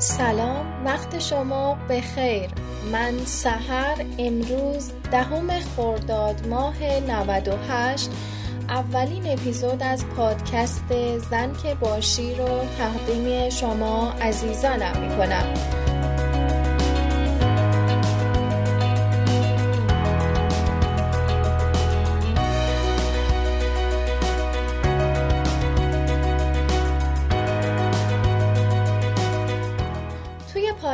سلام وقت شما به خیر من سحر امروز دهم خرداد ماه 98 اولین اپیزود از پادکست زن که باشی رو تقدیم شما عزیزانم می کنم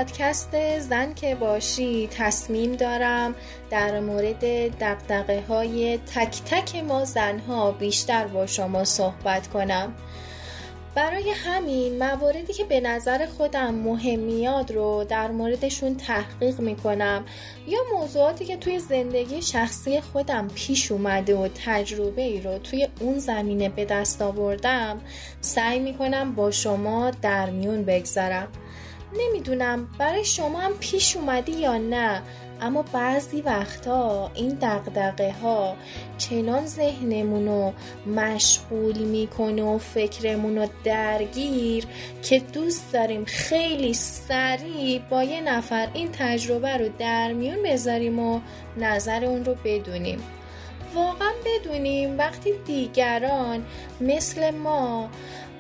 پادکست زن که باشی تصمیم دارم در مورد دقدقه های تک تک ما زنها بیشتر با شما صحبت کنم. برای همین مواردی که به نظر خودم مهم میاد رو در موردشون تحقیق می‌کنم یا موضوعاتی که توی زندگی شخصی خودم پیش اومده و تجربه ای رو توی اون زمینه به دست آوردم سعی می‌کنم با شما در میون بگذارم. نمی‌دونم برای شما هم پیش اومدی یا نه اما بعضی وقتا این دقدقه ها چنان ذهنمون رو مشغول می‌کنه و فکرمون رو درگیر که دوست داریم خیلی سریع با یه نفر این تجربه رو در میون بذاریم و نظر اون رو بدونیم. واقعا بدونیم وقتی دیگران مثل ما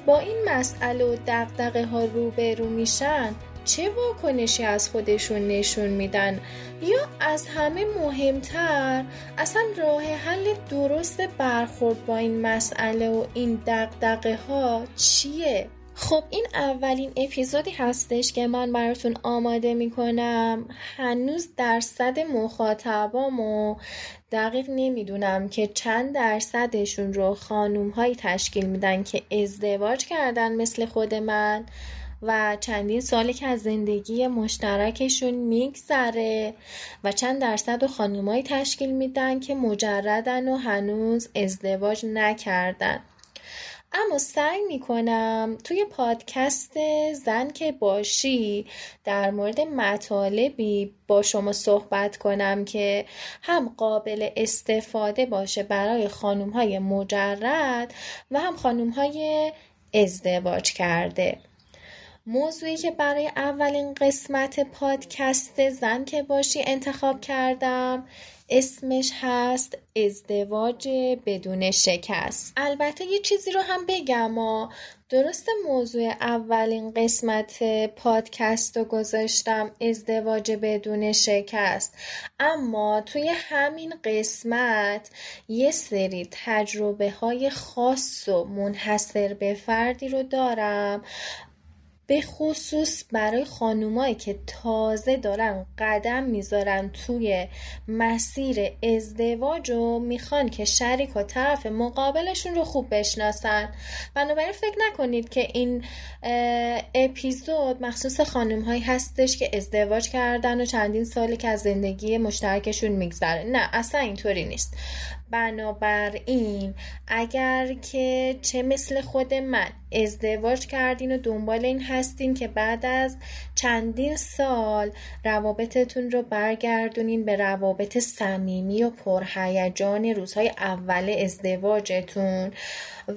با این مسئله و دقدقه ها روبرو میشن چه واکنشی از خودشون نشون میدن یا از همه مهمتر اصلا راه حل درست برخورد با این مسئله و این دقدقه ها چیه؟ خب این اولین اپیزودی هستش که من براتون آماده می‌کنم. هنوز درصد مخاطبامو دقیق نمی‌دونم که چند درصدشون رو خانوم هایی تشکیل میدن که ازدواج کردن مثل خود من و چندین سالی که از زندگی مشترکشون میگذره و چند درصد و خانومایی تشکیل میدن که مجردن و هنوز ازدواج نکردن. اما سعی می‌کنم توی پادکست زن که باشی در مورد مطالبی با شما صحبت کنم که هم قابل استفاده باشه برای خانوم های مجرد و هم خانوم های ازدواج کرده. موضوعی که برای اولین قسمت پادکست زن که باشی انتخاب کردم اسمش هست ازدواج بدون شکست. البته یه چیزی رو هم بگم و درست موضوع اولین قسمت پادکست رو گذاشتم ازدواج بدون شکست. اما توی همین قسمت یه سری تجربه های خاص و منحصر به فردی رو دارم. به خصوص برای خانومایی که تازه دارن قدم می‌ذارن توی مسیر ازدواج و می‌خوان که شریک و طرف مقابلشون رو خوب بشناسن. بنابراین فکر نکنید که این اپیزود مخصوص خانوم هایی هستش که ازدواج کردن و چندین سالی که از زندگی مشترکشون میگذره. نه اصلا اینطوری نیست. بنابراین اگر که چه مثل خود من ازدواج کردین و دنبال این هستین که بعد از چندین سال روابطتون رو برگردونین به روابط صمیمی و پرهیجان روزهای اول ازدواجتون.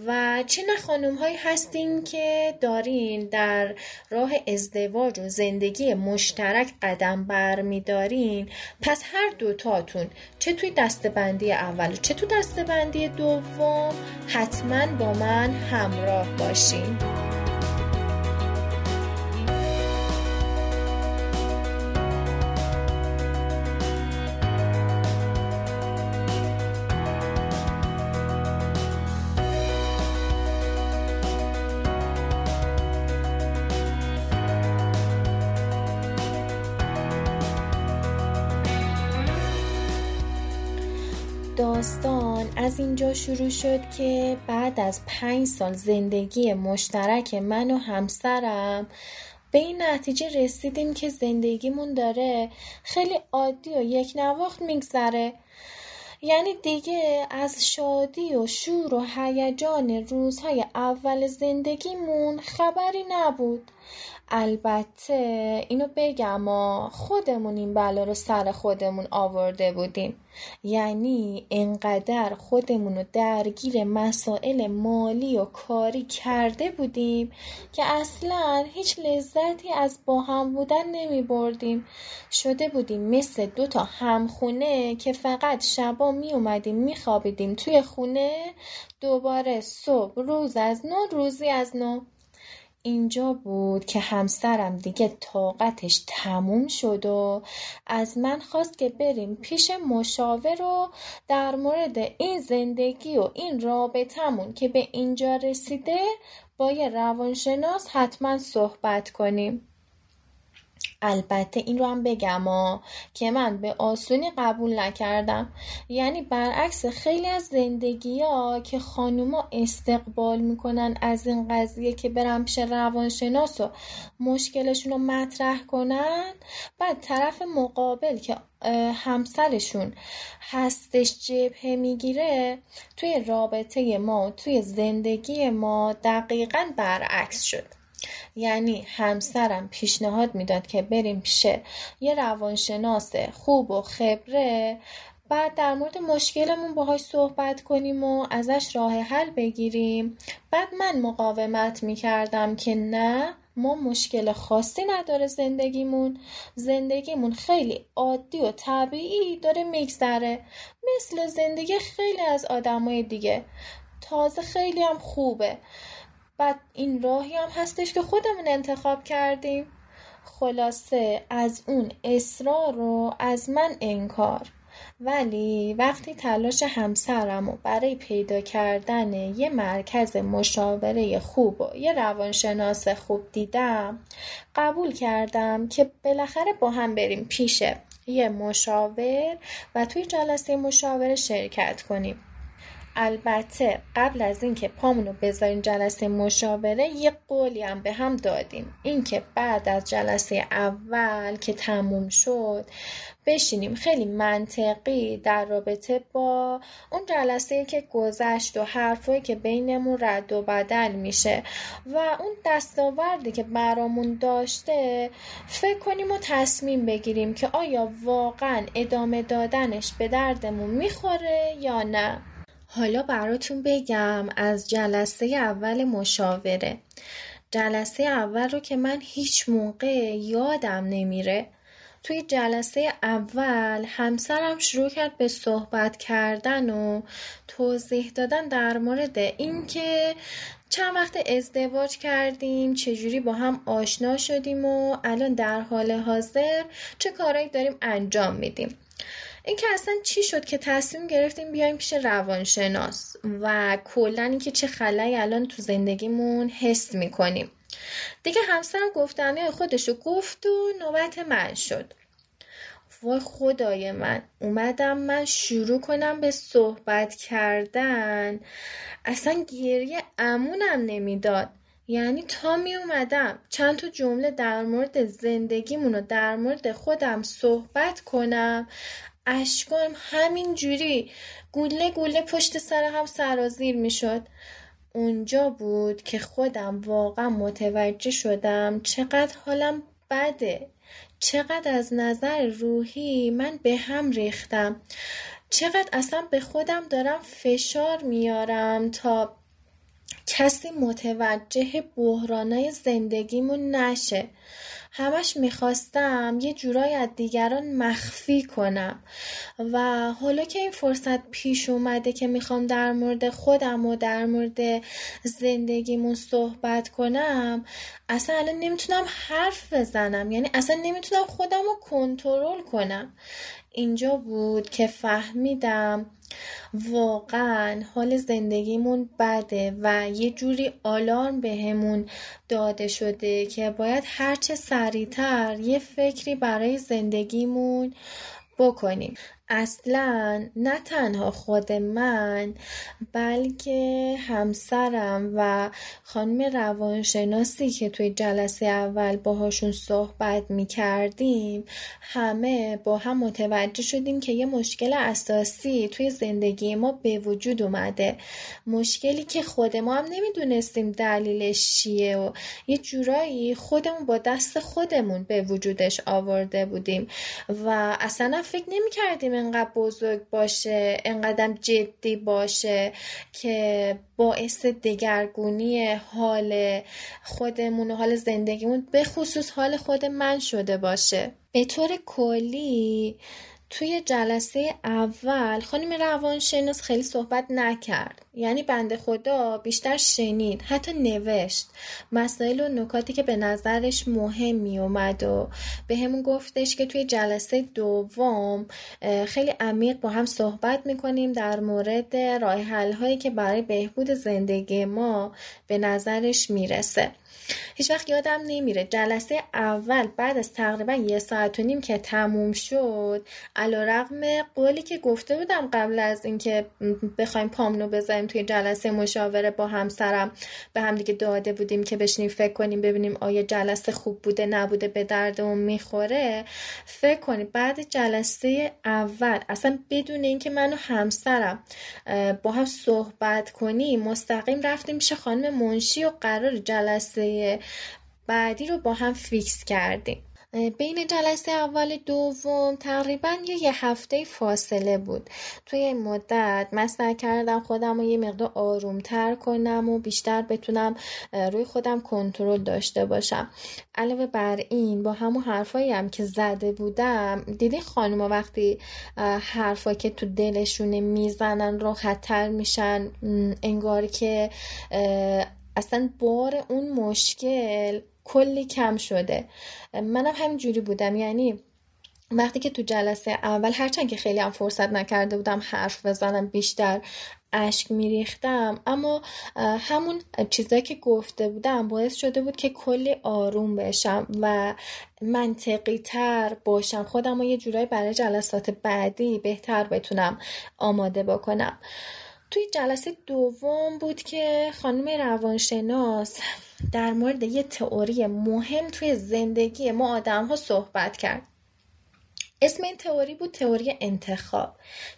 و چه نه خانوم هایی هستین که دارین در راه ازدواج و زندگی مشترک قدم برمیدارین. پس هر دوتاتون چه توی دستبندی اول و چه تو دستبندی دوم حتما با من همراه باشین. داستان اینجا شروع شد که بعد از پنج سال زندگی مشترک من و همسرم به این نتیجه رسیدیم که زندگیمون داره خیلی عادی و یک نواخت میگذره. یعنی دیگه از شادی و شور و هیجان روزهای اول زندگیمون خبری نبود. البته اینو بگم ما خودمون این بلا رو سر خودمون آورده بودیم. یعنی انقدر خودمون رو درگیر مسائل مالی و کاری کرده بودیم که اصلا هیچ لذتی از با هم بودن نمی بردیم. شده بودیم مثل دو تا همخونه که فقط شبا می اومدیم می خوابیدیم توی خونه دوباره صبح روز از نو روزی از نو. اینجا بود که همسرم دیگه طاقتش تموم شد و از من خواست که بریم پیش مشاور و در مورد این زندگی و این رابطمون که به اینجا رسیده با یه روانشناس حتما صحبت کنیم. البته این رو هم بگم ها که من به آسونی قبول نکردم. یعنی برعکس خیلی از زندگی ها که خانوما استقبال می‌کنن از این قضیه که برم پیش روانشناس و مشکلشون رو مطرح کنن بعد طرف مقابل که همسرشون هستش جبهه می‌گیره توی رابطه ما توی زندگی ما دقیقا برعکس شد. یعنی همسرم پیشنهاد می‌داد که بریم پیش یه روانشناس خوب و خبره. بعد در مورد مشکلمون باهاش صحبت کنیم و ازش راه حل بگیریم. بعد من مقاومت می‌کردم که نه ما مشکل خاصی نداره زندگیمون. زندگیمون خیلی عادی و طبیعی داره میگذره مثل زندگی خیلی از آدمای دیگه. تازه خیلی هم خوبه. بعد این راهی هم هستش که خودمون انتخاب کردیم. خلاصه از اون اصرار رو از من انکار. ولی وقتی تلاش همسرم و برای پیدا کردن یه مرکز مشاوره خوب و یه روانشناس خوب دیدم قبول کردم که بالاخره با هم بریم پیشه یه مشاور و توی جلسه مشاوره شرکت کنیم. البته قبل از اینکه پامونو بذاریم جلسه مشاوره یه قولی هم به هم دادیم. اینکه بعد از جلسه اول که تموم شد بشینیم خیلی منطقی در رابطه با اون جلسه که گذشت و حرفایی که بینمون رد و بدل میشه و اون دستاوردی که برامون داشته فکر کنیم و تصمیم بگیریم که آیا واقعا ادامه دادنش به دردمون می‌خوره یا نه. حالا براتون بگم از جلسه اول مشاوره. جلسه اول رو که من هیچ موقع یادم نمیره. توی جلسه اول همسرم شروع کرد به صحبت کردن و توضیح دادن در مورد اینکه چند وقت ازدواج کردیم چجوری با هم آشنا شدیم و الان در حال حاضر چه کارایی داریم انجام میدیم. اینکه اصلا چی شد که تصمیم گرفتیم بیایم پیش روانشناس و کلا اینکه چه خلایی الان تو زندگیمون حس می‌کنیم. دیگه همسرم گفتنه خودشو گفت و نوبت من شد. وای خدای من اومدم من شروع کنم به صحبت کردن. اصلا گریه امونم نمی‌داد. یعنی تا می اومدم چند تا جمله در مورد زندگیمون و در مورد خودم صحبت کنم. اشکام همین جوری گوله گوله پشت سر هم سرازیر می شد. اونجا بود که خودم واقعا متوجه شدم چقدر حالم بده. چقدر از نظر روحی من به هم ریختم. چقدر اصلا به خودم دارم فشار میارم تا کسی متوجه بحرانای زندگیمون نشه. همش می‌خواستم یه جورایی از دیگران مخفی کنم. و حالا که این فرصت پیش اومده که می‌خوام در مورد خودم و در مورد زندگیمون صحبت کنم اصلا الان نمی‌تونم حرف بزنم. یعنی اصلا نمی‌تونم خودم رو کنترل کنم. اینجا بود که فهمیدم واقعا حال زندگیمون بده و یه جوری آلارم بهمون به داده شده که باید هرچه سریعتر یه فکری برای زندگیمون بکنیم. اصلا نه تنها خود من بلکه همسرم و خانم روانشناسی که توی جلسه اول باهاشون صحبت می کردیم همه با هم متوجه شدیم که یه مشکل اساسی توی زندگی ما به وجود اومده. مشکلی که خود ما هم نمی‌دونستیم دلیلش چیه و یه جورایی خودمون با دست خودمون به وجودش آورده بودیم و اصلا فکر نمی کردیم انقدر بزرگ باشه انقدر جدی باشه که باعث دگرگونی حال خودمون و حال زندگیمون به خصوص حال خود من شده باشه. به طور کلی توی جلسه اول خانم روانشناس خیلی صحبت نکرد. یعنی بنده خدا بیشتر شنید حتی نوشت. مسائل و نکاتی که به نظرش مهم می اومد و به همون گفتش که توی جلسه دوم خیلی عمیق با هم صحبت می‌کنیم در مورد راه هایی که برای بهبود زندگی ما به نظرش می‌رسه. هیچ وقت یادم نمیره جلسه اول بعد از تقریبا یه ساعت و نیم که تموم شد علا رقم قولی که گفته بودم قبل از اینکه بخوایم پامنو بزنیم توی جلسه مشاوره با همسرم به هم دیگه داده بودیم که بشنیم فکر کنیم ببینیم آیا جلسه خوب بوده نبوده به دردمون می‌خوره. فکر کنیم بعد جلسه اول اصلا بدون اینکه من و همسرم با هم صحبت کنیم مستقیم رفتیم میشه خانم منشی و قرار جلسه بعدی رو با هم فیکس کردیم. بین جلسه اول دوم تقریبا یه, یه هفته فاصله بود. توی این مدت من کردم خودم رو یه مقدار آرومتر کنم و بیشتر بتونم روی خودم کنترل داشته باشم. علاوه بر این با همون حرفایی هم که زده بودم دیدی خانم وقتی حرفا که تو دلشونه می‌زنن راحتتر میشن انگار که اصلا بار اون مشکل کلی کم شده. منم همین جوری بودم. یعنی وقتی که تو جلسه اول هرچند که خیلی هم فرصت نکرده بودم حرف بزنم بیشتر اشک میریختم اما همون چیزایی که گفته بودم باعث شده بود که کلی آروم بشم و منطقی تر باشم. خودم رو یه جورایی برای جلسات بعدی بهتر بتونم آماده بکنم. توی جلسه دوم بود که خانم روانشناس در مورد یه تئوری مهم توی زندگی ما آدم ها صحبت کرد. اسم این تئوری بود تئوری انتخاب.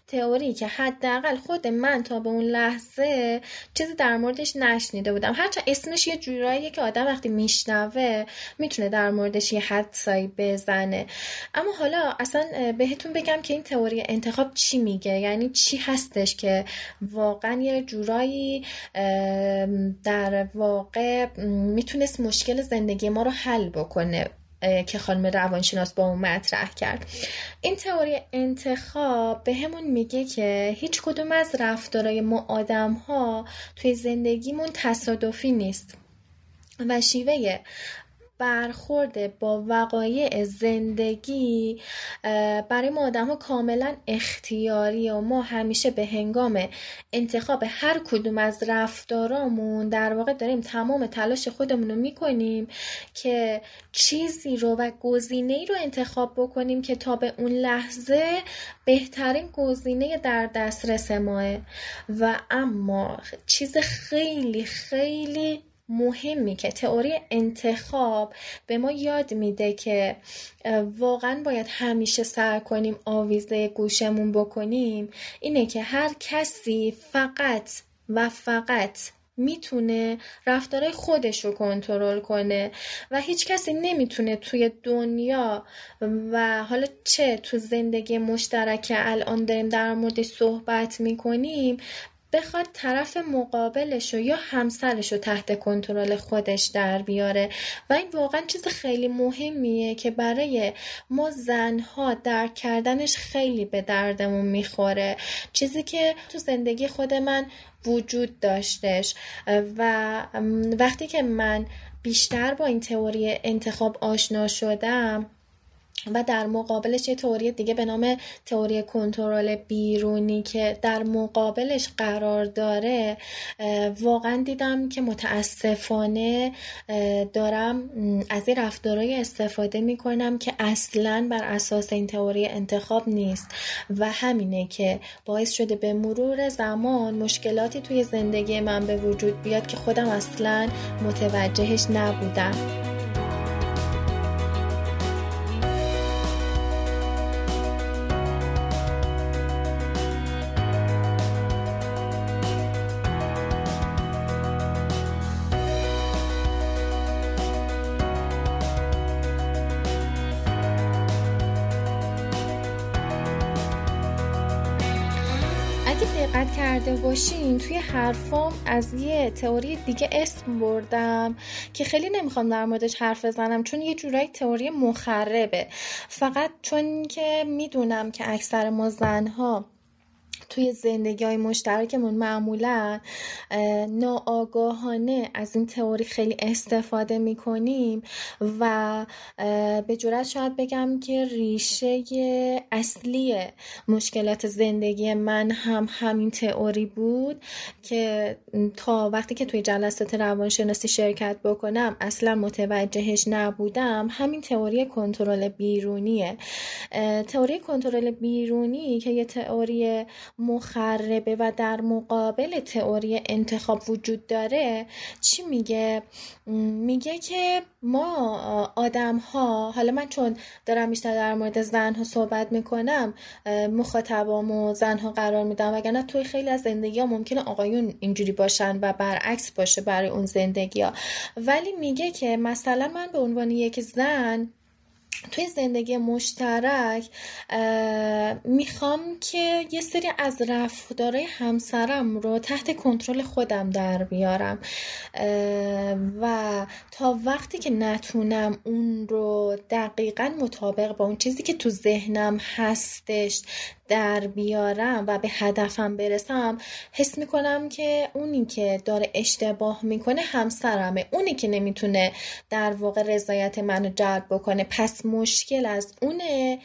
تئوری که حداقل خود من تا به اون لحظه چیزی در موردش نشنیده بودم. هرچند اسمش یه جوراییه که آدم وقتی میشنوه می‌تونه در موردش یه حدسایی بزنه. اما حالا اصلا بهتون بگم که این تئوری انتخاب چی میگه؟ یعنی چی هستش که واقعا یه جورایی در واقع می‌تونست مشکل زندگی ما رو حل بکنه. که خانم روانشناس با اون مطرح کرد. این تئوری انتخاب به همون میگه که هیچ کدوم از رفتارهای ما آدم ها توی زندگیمون تصادفی نیست و شیوه برخورد با وقایع زندگی برای ما آدم ها کاملا اختیاری و ما همیشه به هنگام انتخاب هر کدوم از رفتارامون در واقع داریم تمام تلاش خودمون رو می‌کنیم که چیزی رو و گزینه ای رو انتخاب بکنیم که تا به اون لحظه بهترین گزینه در دسترس ماه. و اما چیز خیلی خیلی مهمی که تئوری انتخاب به ما یاد میده که واقعا باید همیشه سعی کنیم آویزه گوشمون بکنیم اینه که هر کسی فقط و فقط می‌تونه رفتارهای خودش رو کنترل کنه و هیچ کسی نمی‌تونه توی دنیا و حالا چه تو زندگی مشترک الان داریم در مورد صحبت می‌کنیم بخواد طرف مقابلش یا همسرش رو تحت کنترل خودش در بیاره. و این واقعا چیز خیلی مهمیه که برای ما زنها درک کردنش خیلی به دردمون می‌خوره. چیزی که تو زندگی خود من وجود داشتش. و وقتی که من بیشتر با این تئوری انتخاب آشنا شدم و در مقابلش یه تئوری دیگه به نام تئوری کنترل بیرونی که در مقابلش قرار داره واقعا دیدم که متاسفانه دارم از این رفتارهای استفاده می‌کنم که اصلا بر اساس این تئوری انتخاب نیست. و همینه که باعث شده به مرور زمان مشکلاتی توی زندگی من به وجود بیاد که خودم اصلا متوجهش نبودم. باشین توی حرفام از یه تئوری دیگه اسم بردم که خیلی نمی‌خوام در موردش حرف بزنم چون یه جورایی تئوری مخربه. فقط چون که می‌دونم که اکثر ما زنها توی زندگی های مشترکمون معمولا ناآگاهانه از این تئوری خیلی استفاده می‌کنیم و به جورت شاید بگم که ریشه اصلی مشکلات زندگی من هم همین تئوری بود که تا وقتی که توی جلسات روانشناسی شرکت بکنم اصلا متوجهش نبودم. همین تئوری کنترل بیرونیه. تئوری کنترل بیرونی که یه تئوری مخربه و در مقابل تئوری انتخاب وجود داره چی میگه؟ میگه که ما آدم ها حالا من چون دارم بیشتر در مورد زن ها صحبت می‌کنم مخاطبامو زن ها قرار میدم وگرنه توی خیلی از زندگی ها ممکنه آقایون اینجوری باشن و برعکس باشه برای اون زندگی ها ولی میگه که مثلا من به عنوان یک زن توی زندگی مشترک می‌خوام که یه سری از رفتارهای همسرم رو تحت کنترل خودم در بیارم. و تا وقتی که نتونم اون رو دقیقا مطابق با اون چیزی که تو ذهنم هستش در بیارم و به هدفم برسم حس می‌کنم که اونی که داره اشتباه می‌کنه همسرمه. اونی که نمی‌تونه در واقع رضایت منو جلب بکنه. پس مشکل از اونه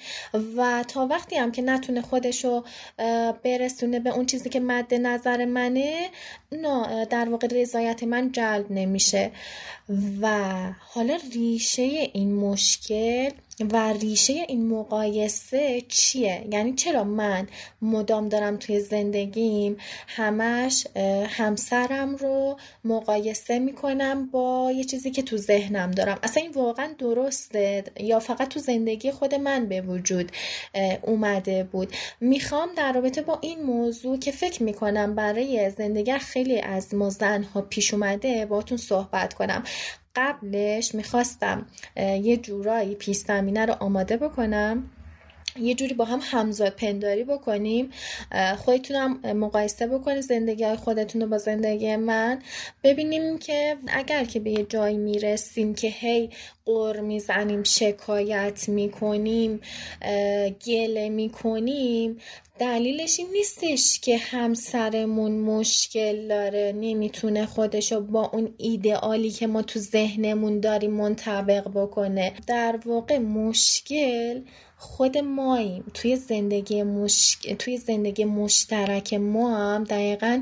و تا وقتی هم که نتونه خودشو برسونه به اون چیزی که مد نظر منه نه در واقع رضایت من جلب نمیشه. و حالا ریشه این مشکل و ریشه این مقایسه چیه؟ یعنی چرا من مدام دارم توی زندگیم همش همسرم رو مقایسه می‌کنم با یه چیزی که تو ذهنم دارم؟ اصلا این واقعا درسته؟ یا فقط تو زندگی خود من به وجود اومده بود؟ می‌خوام در رابطه با این موضوع که فکر می‌کنم برای زندگی خیلی از ما زنها پیش اومده باتون صحبت کنم. قبلش می‌خواستم یه جورایی پیش زمینه رو آماده بکنم. یه جوری با هم همزاد پنداری بکنیم. خودتونم مقایسه بکنید زندگی های خودتون رو با زندگی من. ببینیم که اگر که به یه جایی می‌رسیم که هی قر می‌زنیم شکایت می‌کنیم گله می‌کنیم دلیلش این نیستش که همسرمون مشکل داره نمی‌تونه خودشو با اون ایدئالی که ما تو ذهنمون داریم منطبق بکنه. در واقع مشکل خود ماییم. توی زندگی مش... توی زندگی مشترک ما هم دقیقا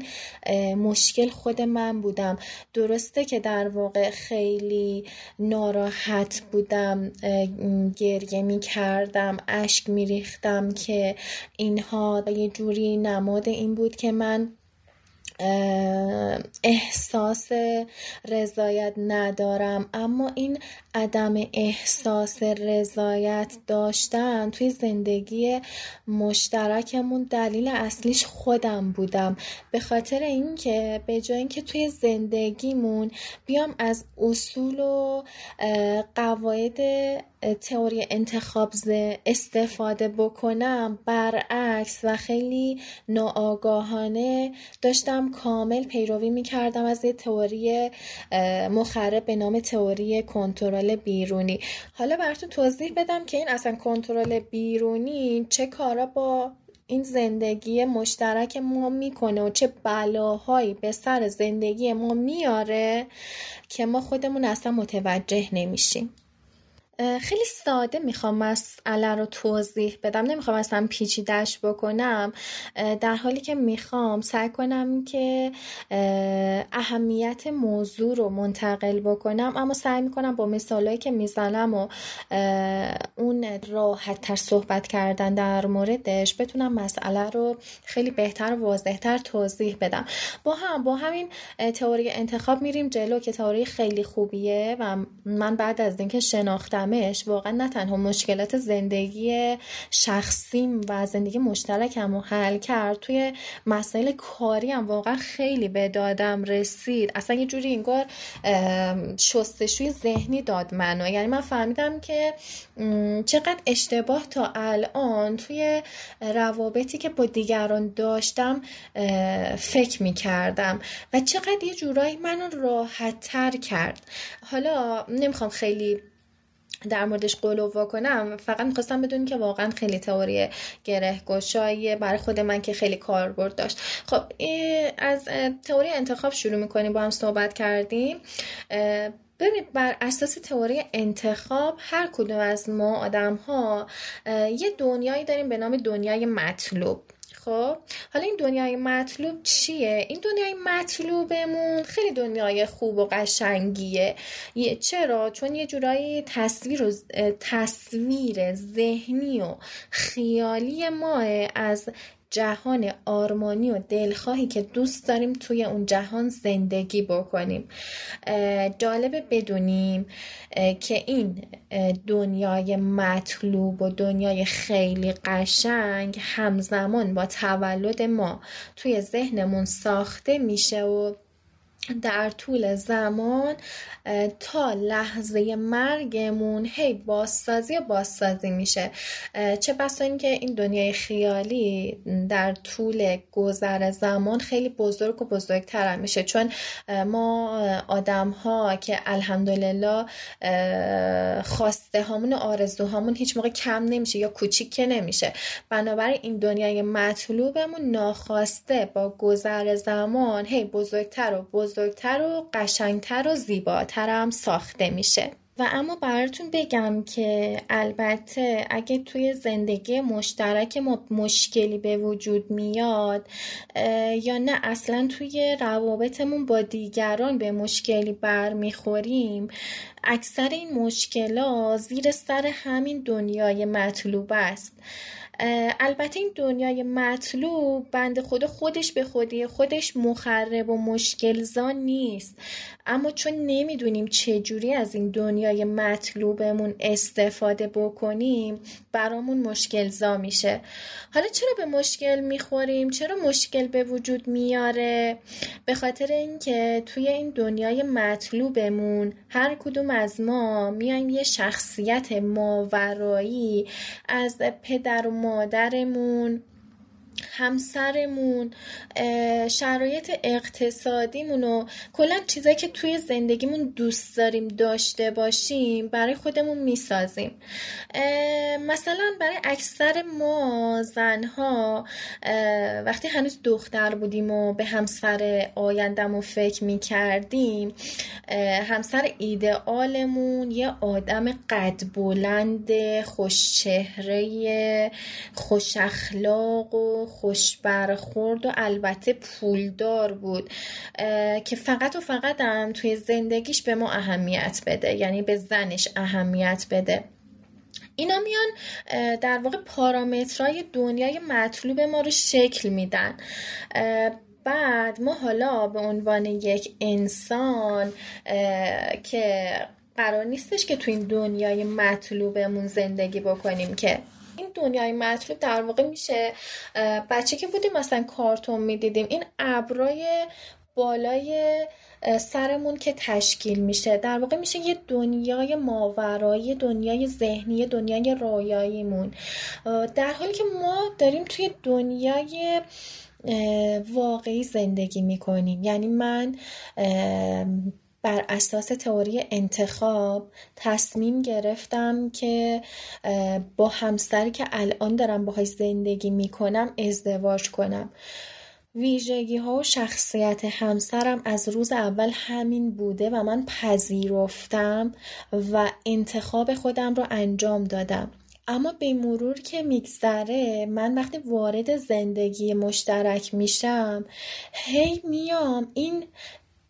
مشکل خود من بودم. درسته که در واقع خیلی ناراحت بودم گریه می کردم اشک می ریختم که اینها یه جوری نماد این بود که من احساس رضایت ندارم. اما این عدم احساس رضایت داشتن توی زندگی مشترکمون دلیل اصلیش خودم بودم. به خاطر اینکه به جای اینکه توی زندگیمون بیام از اصول و قواعد تئوری انتخاب استفاده بکنم برعکس و خیلی ناآگاهانه داشتم کامل پیروی می‌کردم از یه تئوری مخرب به نام تئوری کنترل بیرونی. حالا براتون توضیح بدم که این اصلا کنترل بیرونی چه کارا با این زندگی مشترک ما می‌کنه و چه بلاهایی به سر زندگی ما میاره که ما خودمون اصلا متوجه نمیشیم. خیلی ساده می‌خوام مسئله رو توضیح بدم. نمی‌خوام اصلا پیچیدش بکنم. در حالی که می‌خوام سعی کنم که اهمیت موضوع رو منتقل بکنم اما سعی می‌کنم با مثالهایی که می‌زنم و اون راحت تر صحبت کردن در موردش بتونم مسئله رو خیلی بهتر و واضحتر توضیح بدم. با هم با همین تئوری انتخاب میریم جلو که تئوری خیلی خوبیه و من بعد از اینکه شناختم واقعا نه تنها مشکلات زندگی شخصیم و زندگی مشترکم رو حل کرد توی مسائل کاری هم واقعا خیلی به دادم رسید. اصلا یه جوری انگار شستشوی ذهنی داد منو. یعنی من فهمیدم که چقدر اشتباه تا الان توی روابطی که با دیگران داشتم فکر می کردم و چقدر یه جورایی منو راحت تر کرد. حالا نمی‌خوام خیلی در موردش قلووا کنم فقط می‌خواستم بدونی که واقعا خیلی تئوری گره گشاییه برای خود من که خیلی کاربرد داشت. خب از تئوری انتخاب شروع می‌کنیم با هم صحبت کردیم. ببینید بر اساس تئوری انتخاب هر کدوم از ما آدم ها یه دنیایی داریم به نام دنیای مطلوب. خب حالا این دنیای مطلوب چیه؟ این دنیای مطلوبمون خیلی دنیای خوب و قشنگیه. چرا؟ چون یه جورایی تصویر و تصویر ذهنی و خیالی ما از جهان آرمانی و دلخواهی که دوست داریم توی اون جهان زندگی بکنیم. جالبه بدونیم که این دنیای مطلوب و دنیای خیلی قشنگ همزمان با تولد ما توی ذهنمون ساخته میشه و در طول زمان تا لحظه مرگمون هی بازسازی بازسازی میشه. چه بسا اینکه این دنیای خیالی در طول گذر زمان خیلی بزرگ و بزرگتر میشه. چون ما آدم ها که الحمدلله خواسته هامون و آرزوهامون هیچ موقع کم نمیشه یا کوچیک که نمیشه. بنابراین این دنیای مطلوبمون ناخواسته با گذر زمان هی بزرگتر و بزرگتر و قشنگتر و زیباتر هم ساخته میشه. و اما براتون بگم که البته اگه توی زندگی مشترک ما مشکلی به وجود میاد یا نه اصلا توی روابطمون با دیگران به مشکلی برمیخوریم اکثر این مشکلات زیر سر همین دنیای مطلوب است. البته این دنیای مطلوب بند خدا خودش به خودی خودش مخرب و مشکلزا نیست. اما چون نمی‌دونیم چجوری از این دنیای مطلوبمون استفاده بکنیم برامون مشکلزا میشه. حالا چرا به مشکل می‌خوریم؟ چرا مشکل به وجود میاره؟ به خاطر اینکه توی این دنیای مطلوبمون هر کدوم از ما میایم یه شخصیت ماورایی از پدر و مادرمون همسرمون شرایط اقتصادیمون و کلا چیزایی که توی زندگیمون دوست داریم داشته باشیم برای خودمون می‌سازیم. مثلا برای اکثر ما زنها وقتی هنوز دختر بودیم و به همسر آیندهمون فکر می‌کردیم همسر ایدئالمون یه آدم قد بلند خوشچهره خوش اخلاق و خوش برخورد و البته پولدار بود که فقط و فقط هم توی زندگیش به ما اهمیت بده یعنی به زنش اهمیت بده. اینا میان در واقع پارامترهای دنیای مطلوب ما رو شکل میدن. بعد ما حالا به عنوان یک انسان که قرار نیستش که تو این دنیای مطلوبمون زندگی بکنیم که این دنیای مطلوب در واقع میشه بچه که بودیم مثلا کارتون می‌دیدیم این ابرای بالای سرمون که تشکیل میشه. در واقع میشه یه دنیای ماورایی دنیای ذهنی دنیای رایاییمون در حالی که ما داریم توی دنیای واقعی زندگی می‌کنیم. یعنی من بر اساس تئوری انتخاب تصمیم گرفتم که با همسری که الان دارم باهاش زندگی می‌کنم ازدواج کنم. ویژگی ها و شخصیت همسرم از روز اول همین بوده و من پذیرفتم و انتخاب خودم رو انجام دادم. اما به مرور که میگذره من وقتی وارد زندگی مشترک میشم هی میام این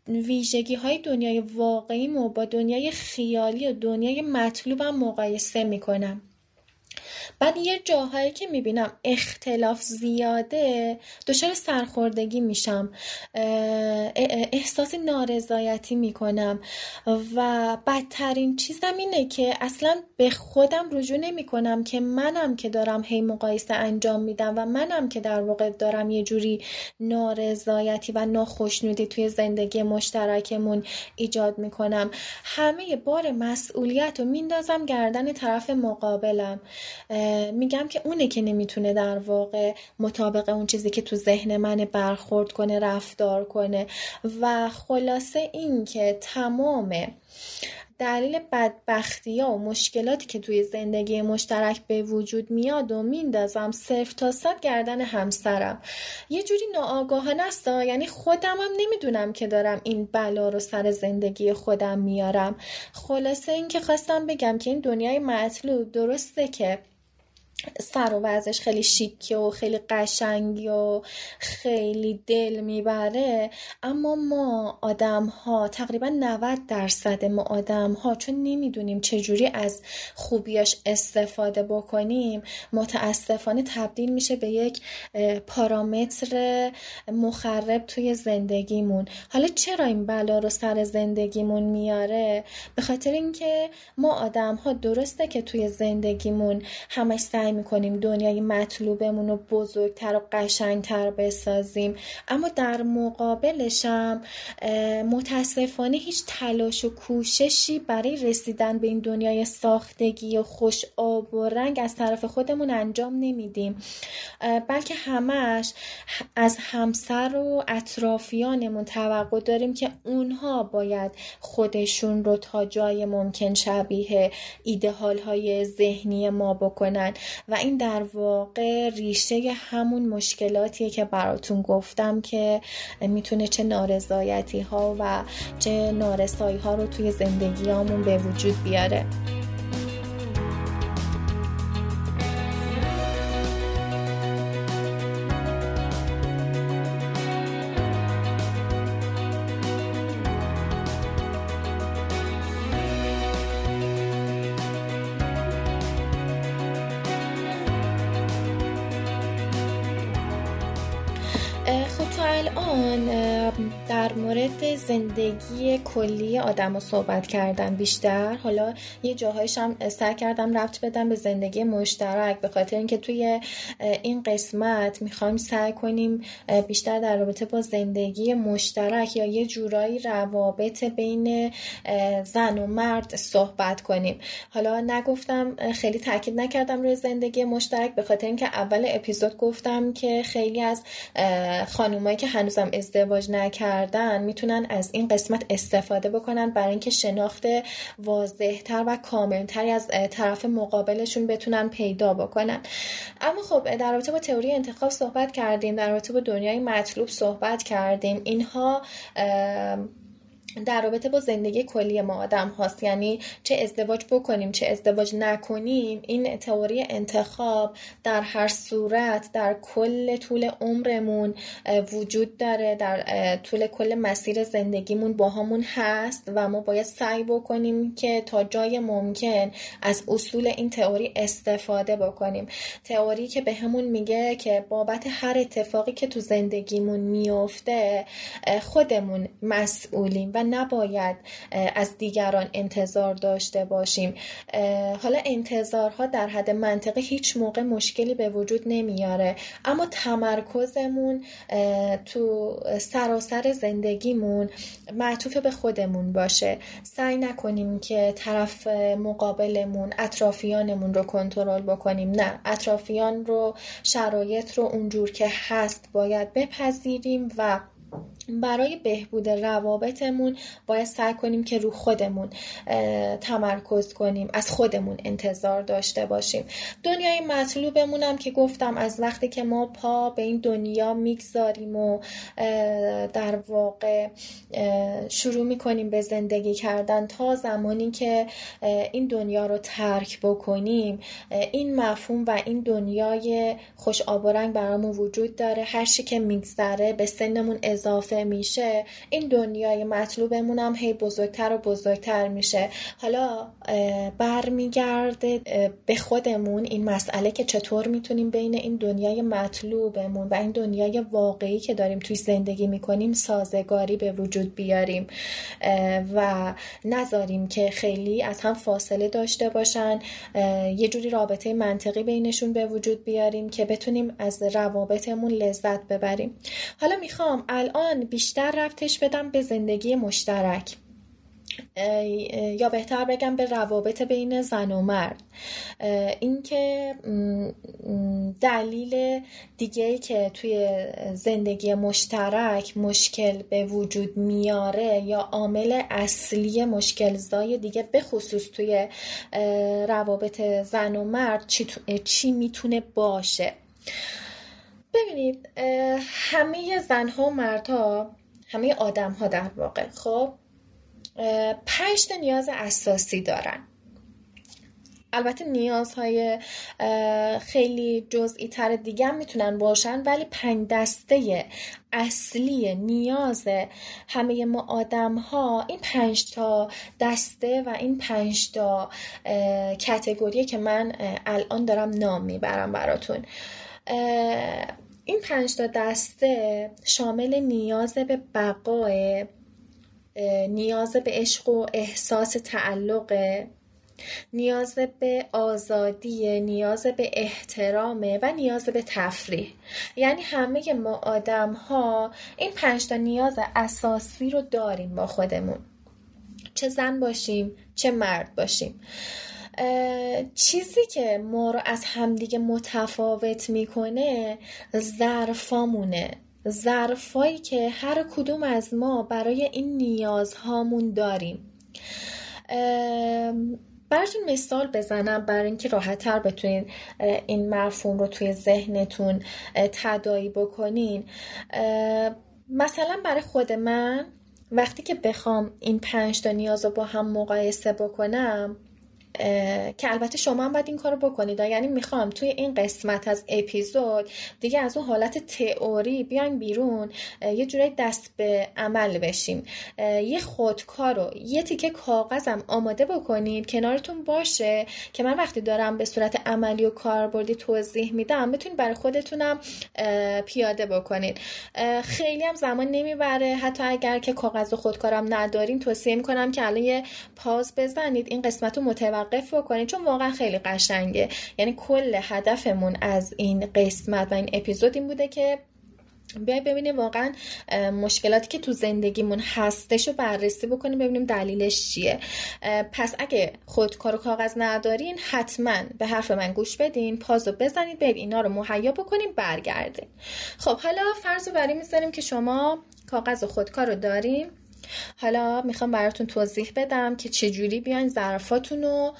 ویژگی های دنیای واقعی و با دنیای خیالی و دنیای مطلوبم مقایسه می‌کنم. بعد یه جاهایی که می‌بینم اختلاف زیاده دچار سرخوردگی میشم. احساس نارضایتی می‌کنم. و بدترین چیزم اینه که اصلا به خودم رجوع نمی کنم که منم که دارم هی مقایسه انجام میدم و منم که در واقع دارم یه جوری نارضایتی و ناخشنودی توی زندگی مشترکمون ایجاد می‌کنم. همه بار مسئولیت رو میندازم گردن طرف مقابلم. میگم که اونه که نمی‌تونه در واقع مطابق اون چیزی که تو ذهن من برخورد کنه رفتار کنه. و خلاصه این که تمام دلیل بدبختی ها و مشکلاتی که توی زندگی مشترک به وجود میاد و میندازم صرف تا صد گردن همسرم. یه جوری ناآگاهانه است یعنی خودم هم نمی‌دونم که دارم این بلا رو سر زندگی خودم میارم. خلاصه این که خواستم بگم که این دنیای مطلوب درسته که سر و وضعش خیلی شیکه و خیلی قشنگی و خیلی دل می‌بره. اما ما آدم ها تقریبا 90 درصد ما آدم ها چون نمی‌دونیم چجوری از خوبیاش استفاده بکنیم متاسفانه تبدیل میشه به یک پارامتر مخرب توی زندگیمون. حالا چرا این بلا رو سر زندگیمون میاره؟ به خاطر اینکه ما آدم ها درسته که توی زندگیمون همش سعی می‌کنیم دنیای مطلوبمون رو بزرگتر و قشنگتر بسازیم. اما در مقابلش هم متاسفانه هیچ تلاش و کوششی برای رسیدن به این دنیای ساختگی و خوش آب و رنگ از طرف خودمون انجام نمیدیم. بلکه همش از همسر و اطرافیانمون توقع داریم که اونها باید خودشون رو تا جای ممکن شبیه ایدهال های ذهنی ما بکنن. و این در واقع ریشه همون مشکلاتیه که براتون گفتم که می‌تونه چه نارضایتی ها و چه نارسایی ها رو توی زندگیامون به وجود بیاره. الآن آه، در مورد زندگی کلی آدم رو صحبت کردم بیشتر. حالا یه جاهایش هم سعی کردم ربط بدم به زندگی مشترک به خاطر اینکه توی این قسمت می‌خوایم سعی کنیم بیشتر در رابطه با زندگی مشترک یا یه جورایی روابط بین زن و مرد صحبت کنیم. حالا نگفتم خیلی تاکید نکردم روی زندگی مشترک به خاطر اینکه اول اپیزود گفتم که خیلی از خانومایی که هنوزم ازدواج نکردن می‌تونن از این قسمت استفاده بکنن برای اینکه شناخت واضحتر و کاملتری از طرف مقابلشون بتونن پیدا بکنن. اما خب در رابطه با تئوری انتخاب صحبت کردیم در رابطه با دنیای مطلوب صحبت کردیم. اینها در رابطه با زندگی کلی ما آدم هاست. یعنی چه ازدواج بکنیم چه ازدواج نکنیم این تئوری انتخاب در هر صورت در کل طول عمرمون وجود داره در طول کل مسیر زندگیمون با همون هست و ما باید سعی بکنیم که تا جای ممکن از اصول این تئوری استفاده بکنیم. تئوری که به همون میگه که بابت هر اتفاقی که تو زندگیمون میفته خودمون مسئولیم و نباید از دیگران انتظار داشته باشیم. حالا انتظارها در حد منطقه هیچ موقع مشکلی به وجود نمیاره. اما تمرکزمون تو سراسر زندگیمون معطوف به خودمون باشه. سعی نکنیم که طرف مقابلمون اطرافیانمون رو کنترل بکنیم. نه اطرافیان رو شرایط رو اونجور که هست باید بپذیریم و برای بهبود روابطمون باید سعی کنیم که رو خودمون تمرکز کنیم از خودمون انتظار داشته باشیم. دنیای مطلوبمون هم که گفتم از وقتی که ما پا به این دنیا می‌گذاریم و در واقع شروع می‌کنیم به زندگی کردن تا زمانی که این دنیا رو ترک بکنیم این مفهوم و این دنیای خوش آب و رنگ برامون وجود داره. هر که میگذره به سنمون اضافه میشه این دنیای مطلوبمون هم هی بزرگتر و بزرگتر میشه. حالا برمیگرده به خودمون این مسئله که چطور می‌تونیم بین این دنیای مطلوبمون و این دنیای واقعی که داریم توی زندگی می‌کنیم سازگاری به وجود بیاریم. و نذاریم که خیلی از هم فاصله داشته باشن یه جوری رابطه منطقی بینشون به وجود بیاریم که بتونیم از روابطمون لذت ببریم. حالا می‌خوام الان بیشتر رفتش بدم به زندگی مشترک. یا بهتر بگم به روابط بین زن و مرد. اینکه دلیل دیگه که توی زندگی مشترک مشکل به وجود میاره یا عامل اصلی مشکل زای دیگه به خصوص توی روابط زن و مرد چی, چی می‌تونه باشه. ببینید همه زنها و مردها همه آدم ها در واقع خب پنج نیاز اساسی دارن. البته نیازهای خیلی جزئی تر دیگه هم می‌تونن باشن ولی پنج دسته اصلی نیاز همه ما آدم ها این پنج تا دسته و این پنج تا کتگوری که من الان دارم نام می‌برم براتون. این پنج تا دسته شامل نیاز به بقای نیاز به عشق و احساس تعلق نیاز به آزادی نیاز به احترامه و نیاز به تفریح. یعنی همه ما آدم ها این پنج تا نیاز اساسی رو داریم با خودمون. چه زن باشیم چه مرد باشیم. چیزی که ما رو از همدیگه متفاوت می‌کنه ظرفامونه. ظرفایی که هر کدوم از ما برای این نیازهامون داریم. براتون مثال بزنم برای اینکه راحتتر بتونین این مفهوم رو توی ذهنتون تدایی بکنین. مثلا برای خود من وقتی که بخوام این پنج تا نیاز رو با هم مقایسه بکنم که البته شما هم باید این کارو بکنید. یعنی می‌خوام توی این قسمت از اپیزود دیگه از اون حالت تئوری بیایم بیرون یه جورایی دست به عمل بشیم. یه خودکار رو یه تیکه کاغذم آماده بکنید کنارتون باشه که من وقتی دارم به صورت عملی و کاربردی توضیح میدم بتونید برای خودتونم پیاده بکنید. خیلی هم زمان نمی‌بره. حتی اگر که کاغذ و خودکارم ندارین توصیه می‌کنم که الان یه پاز بزنید. این قسمت رو متوقف بکنید چون واقعا خیلی قشنگه. یعنی کل هدفمون از این قسمت و این اپیزود این بوده که بیای ببینیم واقعا مشکلاتی که تو زندگیمون هستش رو بررسی بکنیم ببینیم دلیلش چیه. پس اگه خودکار و کاغذ ندارین حتما به حرف من گوش بدین پازو بزنید برید اینا رو مهیا بکنیم برگردین. خب حالا فرض رو برای می‌ذاریم که شما کاغذ و خودکار رو داریم حالا می‌خوام براتون توضیح بدم که چجوری بیاین ظرفاتون رو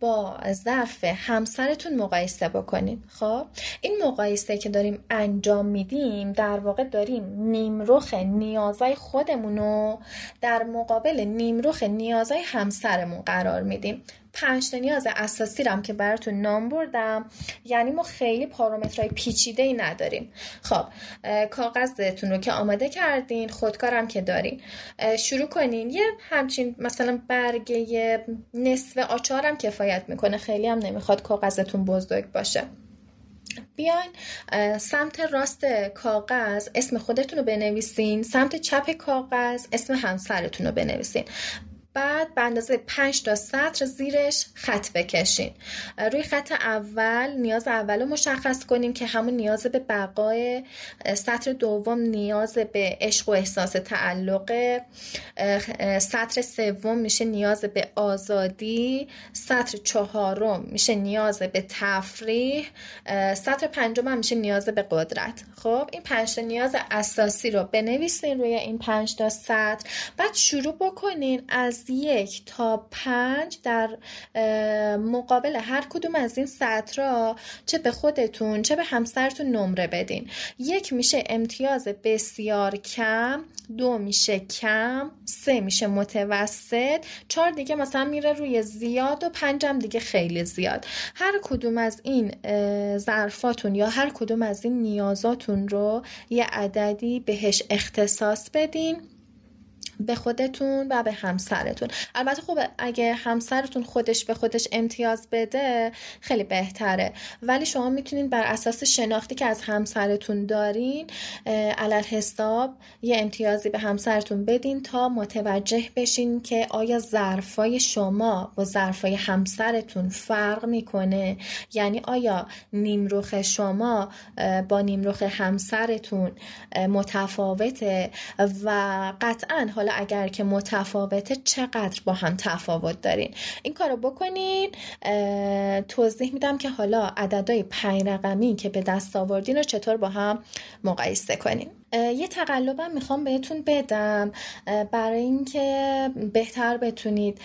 با ظرف همسرتون مقایسه بکنین. خب؟ این مقایسه که داریم انجام میدیم در واقع داریم نیمروخ نیازای خودمون رو در مقابل نیمروخ نیازای همسرمون قرار میدیم. پنج نیاز اساسی رم که براتون نام بردم. یعنی ما خیلی پارامترهای پیچیده ای نداریم. خب کاغذتون رو که آماده کردین خودکارم که دارین. شروع کنین. یه همچین مثلا برگه نصف آچارم کفایت می‌کنه. خیلی هم نمی‌خواد کاغذتون بزرگ باشه. بیاین سمت راست کاغذ اسم خودتون رو بنویسین. سمت چپ کاغذ اسم همسرتون رو بنویسین. بعد به اندازه 5 تا سطر زیرش خط بکشین. روی خط اول نیاز اول رو مشخص کنیم که همون نیاز به بقای سطر دوم نیاز به عشق و احساس تعلق. سطر سوم میشه نیاز به آزادی. سطر چهارم میشه نیاز به تفریح. سطر پنجم هم میشه نیاز به قدرت. خب این پنج تا نیاز اساسی رو بنویسین روی این پنج تا سطر. بعد شروع بکنین از یک تا پنج در مقابل هر کدوم از این سطرها چه به خودتون چه به همسرتون نمره بدین. یک میشه امتیاز بسیار کم دو میشه کم سه میشه متوسط چهار دیگه مثلا میره روی زیاد و پنجم دیگه خیلی زیاد. هر کدوم از این ظرفاتون یا هر کدوم از این نیازاتون رو یه عددی بهش اختصاص بدین. به خودتون و به همسرتون. البته خب اگه همسرتون خودش به خودش امتیاز بده خیلی بهتره. ولی شما می‌تونید بر اساس شناختی که از همسرتون دارین علل حساب یه امتیازی به همسرتون بدین تا متوجه بشین که آیا ظرفای شما با ظرفای همسرتون فرق می‌کنه. یعنی آیا نیمروخ شما با نیمروخ همسرتون متفاوته و قطعا حالا اگر که متفاوته چقدر با هم تفاوت دارین؟ این کارو بکنین. توضیح میدم که حالا عددهای پنج رقمی که به دست آوردین رو چطور با هم مقایسه کنین. یه تقلبم می‌خوام بهتون بدم. برای اینکه بهتر بتونید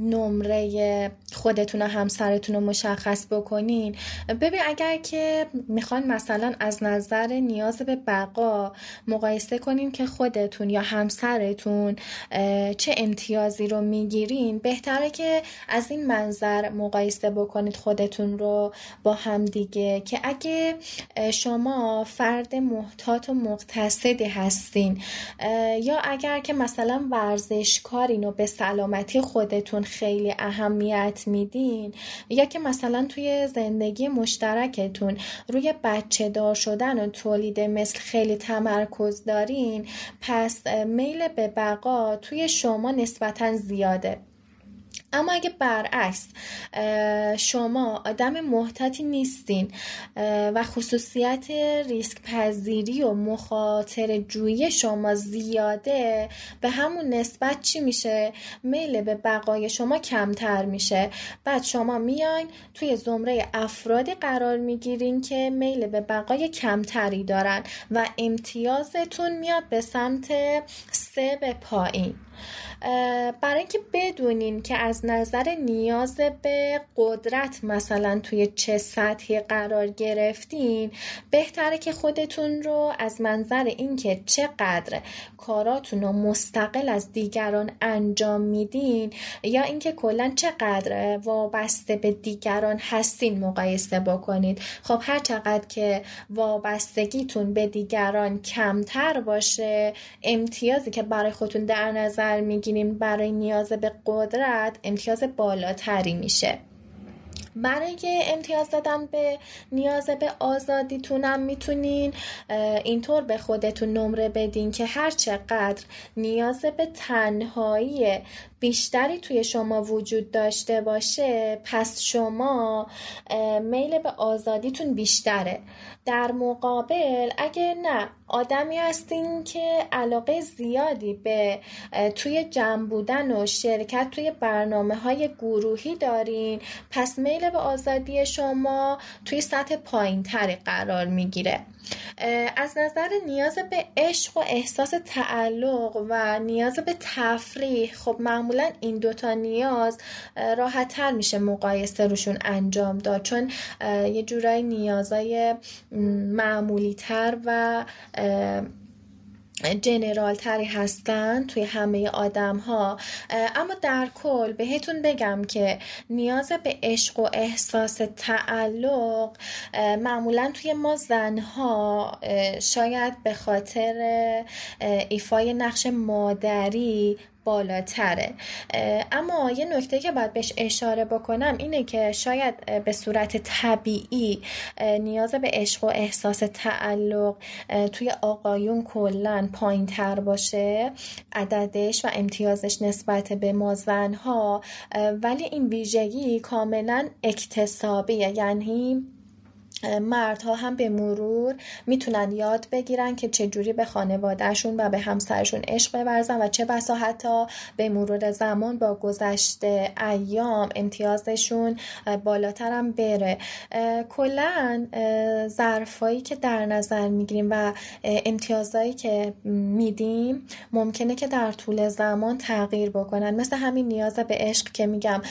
نمره خودتون و همسرتون رو مشخص بکنین. ببین اگر که می‌خوان مثلا از نظر نیاز به بقا مقایسه کنین که خودتون یا همسرتون چه امتیازی رو می‌گیرین بهتره که از این منظر مقایسه بکنید خودتون رو با همدیگه که اگه شما فرد محتاج محتاط و مقتصدی هستین. یا اگر که مثلا ورزشکارین و به سلامتی خودتون خیلی اهمیت میدین یا که مثلا توی زندگی مشترکتون روی بچه دار شدن و تولید مثل خیلی تمرکز دارین پس میل به بقا توی شما نسبتا زیاده. اما اگه برعکس شما آدم محتاطی نیستین و خصوصیت ریسک پذیری و مخاطر جویی شما زیاده به همون نسبت چی میشه؟ میل به بقای شما کمتر میشه. بعد شما میاین توی زمره افرادی قرار می‌گیرین که میل به بقای کمتری دارن و امتیازتون میاد به سمت سه به پایین. برای اینکه بدونین که از نظر نیاز به قدرت مثلا توی چه سطحی قرار گرفتین بهتره که خودتون رو از منظر اینکه چقدر کاراتون رو مستقل از دیگران انجام میدین یا اینکه کلا چقدر وابسته به دیگران هستین مقایسه بکنید. خب هر چقدر که وابستگیتون به دیگران کمتر باشه امتیازی که برای خودتون در نظر می‌گیریم برای نیاز به قدرت امتیاز بالاتری میشه. برای امتیاز دادن به نیاز به آزادیتونم می‌تونین اینطور به خودتون نمره بدین که هر چقدر نیاز به تنهایی بیشتری توی شما وجود داشته باشه پس شما میل به آزادیتون بیشتره. در مقابل اگه نه آدمی هستین که علاقه زیادی به توی جمع بودن و شرکت توی برنامه های گروهی دارین پس میل به آزادی شما توی سطح پایین قرار می‌گیره. از نظر نیاز به عشق و احساس تعلق و نیاز به تفریح خب معمولا این دوتا نیاز راحت تر میشه مقایسه روشون انجام داد. چون یه جورایی نیازای معمولی تر و جنرال تری هستن توی همه آدم ها اما در کل بهتون بگم که نیاز به عشق و احساس تعلق معمولا توی ما زنها شاید به خاطر ایفای نقش مادری بالاتره. اما یه نکته که باید بهش اشاره بکنم اینه که شاید به صورت طبیعی نیاز به عشق و احساس تعلق توی آقایون کلا پایین تر باشه عددش و امتیازش نسبت به ما ولی این ویژگی کاملا اکتسابیه. یعنی مردها هم به مرور می‌تونن یاد بگیرن که چجوری به خانوادهشون و به همسرشون عشق بورزن و چه بسا حتی به مرور زمان با گذشت ایام امتیازشون بالاتر هم بره. کلا ظرفایی که در نظر می‌گیریم و امتیازهایی که میدیم ممکنه که در طول زمان تغییر بکنن. مثل همین نیاز به عشق که میگم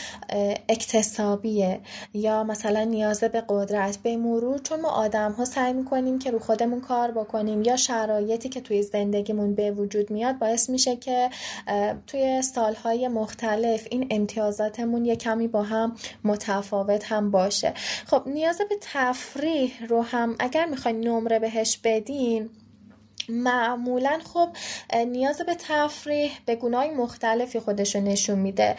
اکتسابیه یا مثلا نیاز به قدرت به مرور چون ما آدم ها سعی می‌کنیم که رو خودمون کار بکنیم یا شرایطی که توی زندگیمون به وجود میاد باعث میشه که توی سالهای مختلف این امتیازاتمون یه کمی با هم متفاوت هم باشه. خب نیاز به تفریح رو هم اگر می‌خواین نمره بهش بدین معمولا خب نیاز به تفریح به گناه مختلفی خودشو نشون میده.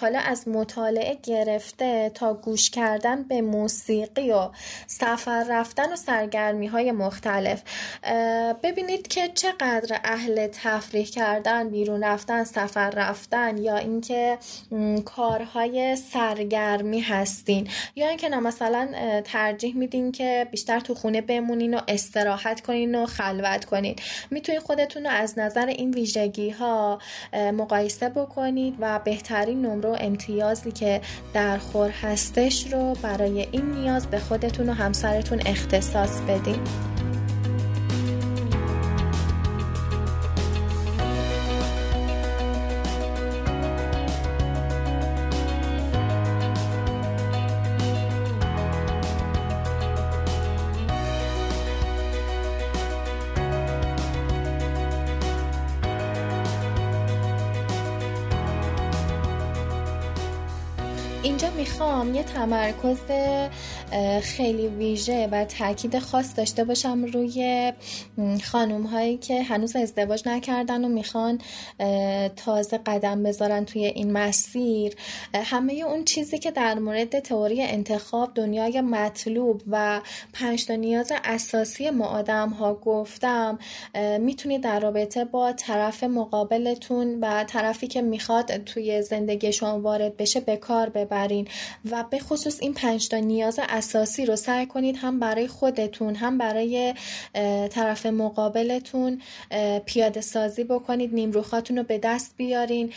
حالا از مطالعه گرفته تا گوش کردن به موسیقی و سفر رفتن و سرگرمی های مختلف ببینید که چقدر اهل تفریح کردن بیرون رفتن سفر رفتن یا اینکه کارهای سرگرمی هستین. یا اینکه مثلا ترجیح میدین که بیشتر تو خونه بمونین و استراحت کنین و خلوت کنید. می‌تونید خودتون رو از نظر این ویژگی ها مقایسه بکنید و بهترین نمره و امتیازی که در خور هستش رو برای این نیاز به خودتون و همسرتون اختصاص بدید تمرکز خیلی ویژه و تاکید خاص داشته باشم روی خانوم هایی که هنوز ازدواج نکردن و می‌خوان تازه قدم بذارن توی این مسیر. همه اون چیزی که در مورد تئوری انتخاب دنیای مطلوب و پنج نیاز اساسی ما آدم ها گفتم می‌تونید در رابطه با طرف مقابلتون و طرفی که می‌خواد توی زندگی شما وارد بشه به کار ببرین. و به خصوص این پنج تا نیاز اساسی رو سعی کنید هم برای خودتون هم برای طرف مقابلتون پیاده سازی بکنید نیمروخاتون رو به دست بیارین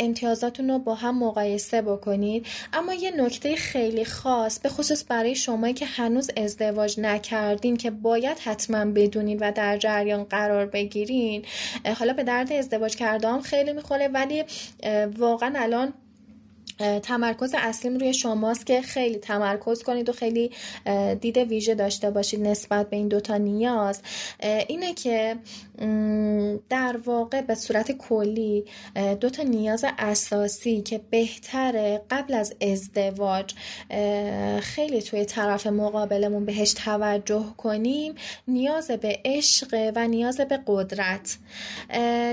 امتیازاتون رو با هم مقایسه بکنید. اما یه نکته خیلی خاص به خصوص برای شمایی که هنوز ازدواج نکردین که باید حتما بدونین و در جریان قرار بگیرین. حالا به درد ازدواج کردم خیلی می‌خوره ولی واقعا الان تمرکز اصلیم روی شماست که خیلی تمرکز کنید و خیلی دید ویژه داشته باشید نسبت به این دوتا نیاز اینه که در واقع به صورت کلی دو تا نیاز اساسی که بهتره قبل از ازدواج خیلی توی طرف مقابلمون بهش توجه کنیم نیاز به عشق و نیاز به قدرت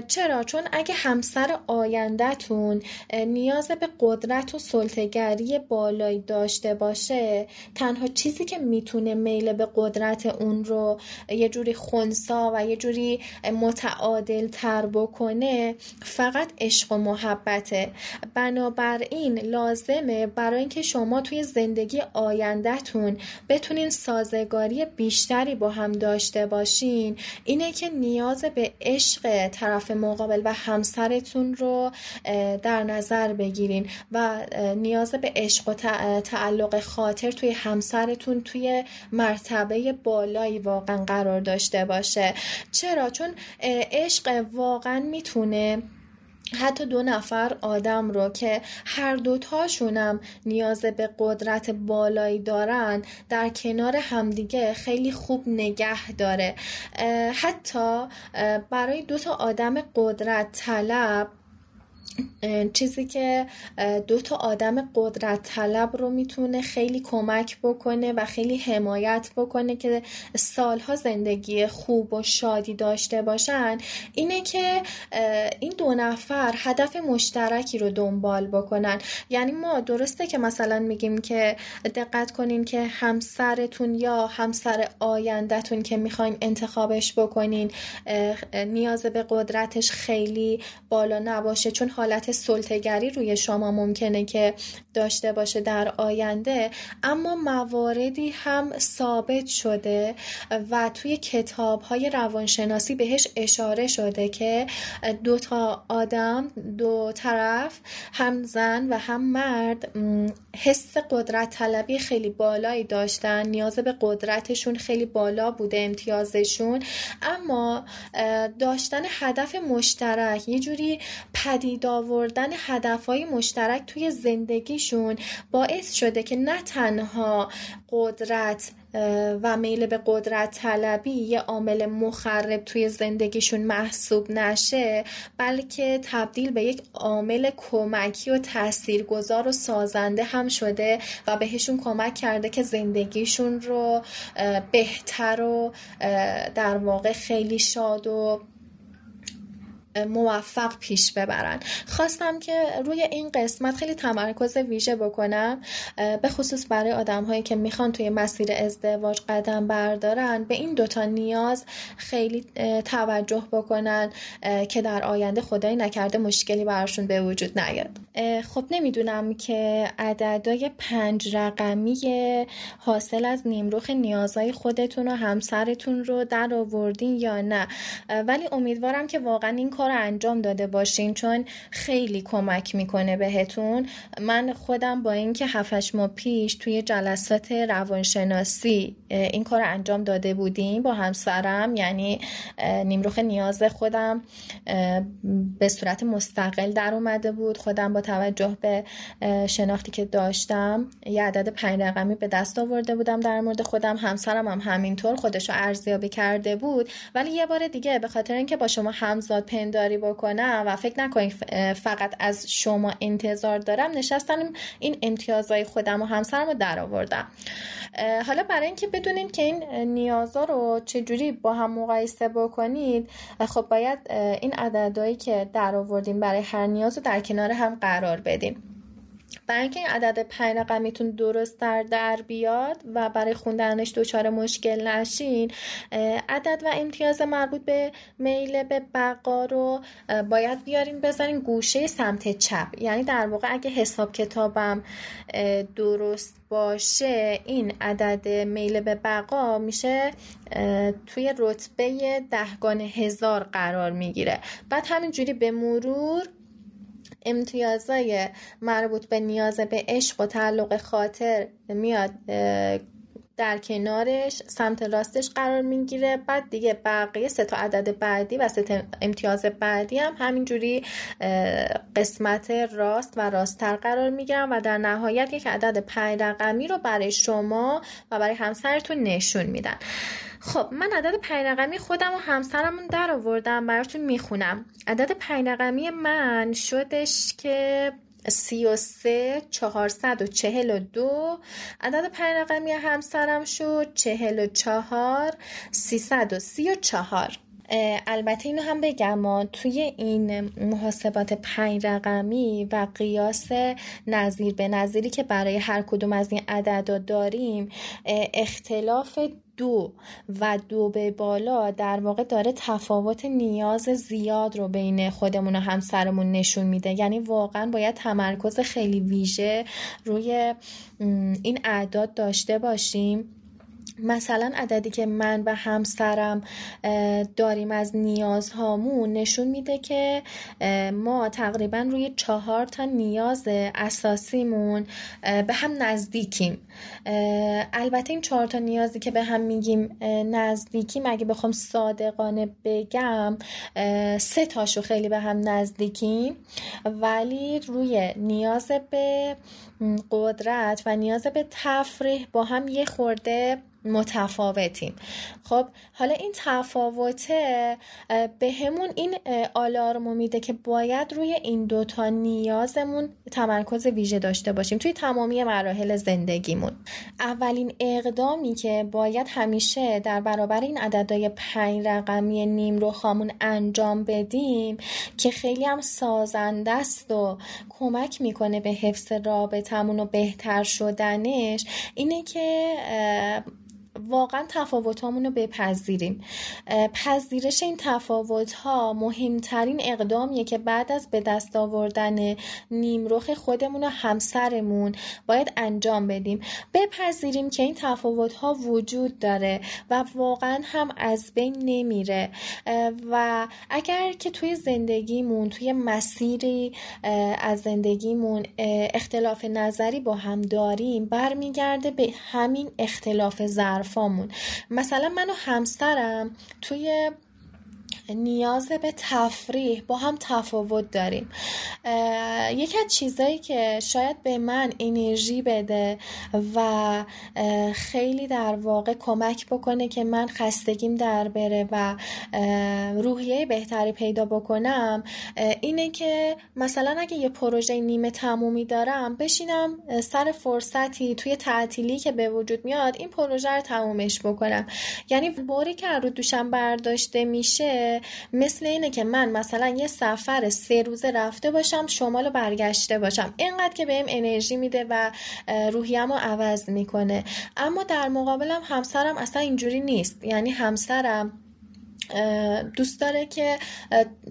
چرا؟ چون اگه همسر آیندهتون نیاز به قدرت و سلطگری بالایی داشته باشه تنها چیزی که می‌تونه میل به قدرت اون رو یه جوری خونسا و یه جوری متعادل تر بکنه فقط عشق و محبته. بنابراین لازمه برای اینکه شما توی زندگی آیندهتون بتونین سازگاری بیشتری با هم داشته باشین. اینه که نیاز به عشق طرف مقابل و همسرتون رو در نظر بگیرین و نیاز به عشق و تعلق خاطر توی همسرتون توی مرتبه بالایی واقعا قرار داشته باشه. چرا؟ چون عشق واقعا می‌تونه حتی دو نفر آدم رو که هر دوتاشونم نیاز به قدرت بالایی دارن در کنار همدیگه خیلی خوب نگه داره. حتی برای دو تا آدم قدرت طلب چیزی که دو تا آدم قدرت طلب رو می‌تونه خیلی کمک بکنه و خیلی حمایت بکنه که سالها زندگی خوب و شادی داشته باشن اینه که این دو نفر هدف مشترکی رو دنبال بکنن. یعنی ما درسته که مثلا میگیم که دقت کنین که همسرتون یا همسر آیندهتون که می‌خواین انتخابش بکنین نیاز به قدرتش خیلی بالا نباشه. چون حالت سلطگری روی شما ممکنه که داشته باشه در آینده اما مواردی هم ثابت شده و توی کتاب های روانشناسی بهش اشاره شده که دو تا آدم دو طرف هم زن و هم مرد حس قدرت طلبی خیلی بالایی داشتن نیاز به قدرتشون خیلی بالا بوده امتیازشون اما داشتن هدف مشترک یه جوری پدید آوردن هدفهای مشترک توی زندگیشون باعث شده که نه تنها قدرت و میل به قدرت طلبی یه عامل مخرب توی زندگیشون محسوب نشه بلکه تبدیل به یک عامل کمکی و تاثیرگذار و سازنده هم شده و بهشون کمک کرده که زندگیشون رو بهتر و در واقع خیلی شاد و موفق پیش ببرن. خواستم که روی این قسمت خیلی تمرکز ویژه بکنم به خصوص برای آدم هایی که می‌خوان توی مسیر ازدواج قدم بردارن به این دوتا نیاز خیلی توجه بکنن که در آینده خدای نکرده مشکلی براشون به وجود نیاد. خب نمی‌دونم که عددهای پنج رقمی حاصل از نیمروخ نیازهای خودتون و همسرتون رو در آوردین یا نه. ولی امیدوارم که واقعا این کار انجام داده باشین چون خیلی کمک می‌کنه بهتون. من خودم با اینکه هفتش ماه پیش توی جلسات روانشناسی این کار انجام داده بودیم با همسرم یعنی نیمروخ نیاز خودم به صورت مستقل در اومده بود. خودم با توجه به شناختی که داشتم یه عدد پنج رقمی به دست آورده بودم در مورد خودم. همسرم هم همینطور خودش رو ارزیابی کرده بود. ولی یه بار دیگه به خاطر اینکه با شما همزاد پنداری بکنم و فکر نکنید فقط از شما انتظار دارم نشستم این امتیازهای خودم و همسرم رو در حالا برای اینکه بدونین که این نیازا رو چجوری با هم مقایسه بکنید خب باید این عددهایی که در آوردیم برای هر نیاز رو در کنار هم قرار بدیم. برای اینکه این عدد پنج رقمیتون درست در در بیاد و برای خوندنش دچار مشکل نشین عدد و امتیاز مربوط به میل به بقا رو باید بیارین بذارین گوشه سمت چپ. یعنی در واقع اگه حساب کتابم درست باشه این عدد میل به بقا میشه توی رتبه دهگان هزار قرار می‌گیره. بعد همینجوری به مرور امتیازهای مربوط به نیاز به عشق و تعلق خاطر میاد در کنارش سمت راستش قرار می‌گیره. بعد دیگه بقیه سه تا عدد بعدی و سه امتیاز بعدی هم همینجوری قسمت راست و راستتر قرار می‌گیرن و در نهایت یک عدد پنج رقمی رو برای شما و برای همسرتون نشون میدن. خب من عدد پنج رقمی خودم و همسرمون در آوردم براتون می‌خونم. عدد پنج رقمی من شدش که سی و سه چهارصد و چهل و دو. عدد پنج رقمی همسرم شد چهل و چهار سیصد و سی و چهار. البته اینو هم بگم توی این محاسبات پنج رقمی و قیاس نظیر به نظیری که برای هر کدوم از این عددا داریم اختلاف دو و دو به بالا در واقع داره تفاوت نیاز زیاد رو بین خودمون و همسرمون نشون میده. یعنی واقعا باید تمرکز خیلی ویژه روی این اعداد داشته باشیم. مثلا عددی که من و همسرم داریم از نیازهامون نشون میده که ما تقریبا روی چهار تا نیاز اساسیمون به هم نزدیکیم. البته این چهار تا نیازی که به هم میگیم نزدیکیم اگه بخوام صادقانه بگم سه تاشو خیلی به هم نزدیکیم ولی روی نیاز به قدرت و نیاز به تفریح با هم یه خورده متفاوتیم. خب حالا این تفاوته به همون این آلارمو میده که باید روی این دوتا نیازمون تمرکز ویژه داشته باشیم توی تمامی مراحل زندگیمون. اولین اقدامی که باید همیشه در برابر این عددهای پنج رقمی نیم رو خامون انجام بدیم که خیلی هم سازنده است و کمک می‌کنه به حفظ رابطمون و بهتر شدنش اینه که واقعا تفاوت رو بپذیریم پذیرش این تفاوت ها مهمترین اقدامیه که بعد از به دست آوردن نیمرخ خودمون و همسرمون باید انجام بدیم. بپذیریم که این تفاوت ها وجود داره و واقعا هم از بین نمیره. و اگر که توی زندگیمون توی مسیری از زندگیمون اختلاف نظری با هم داریم برمیگرده به همین اختلاف ظرف. حرفامون. مثلا من و همسرم توی نیاز به تفریح. با هم تفاوت داریم. یکی از چیزایی که شاید به من انرژی بده و خیلی در واقع کمک بکنه که من خستگیم در بره و روحیه بهتری پیدا بکنم اینه که مثلا اگه یه پروژه نیمه تمومی دارم بشینم سر فرصتی توی تعطیلی که به وجود میاد این پروژه رو تمومش بکنم. یعنی باری که رو دوشم برداشته میشه مثل اینه که من مثلا یه سفر سه روزه رفته باشم شمال برگشته باشم. اینقدر که بهم انرژی میده و روحیم رو عوض می‌کنه. اما در مقابلم همسرم اصلا اینجوری نیست. یعنی همسرم دوست داره که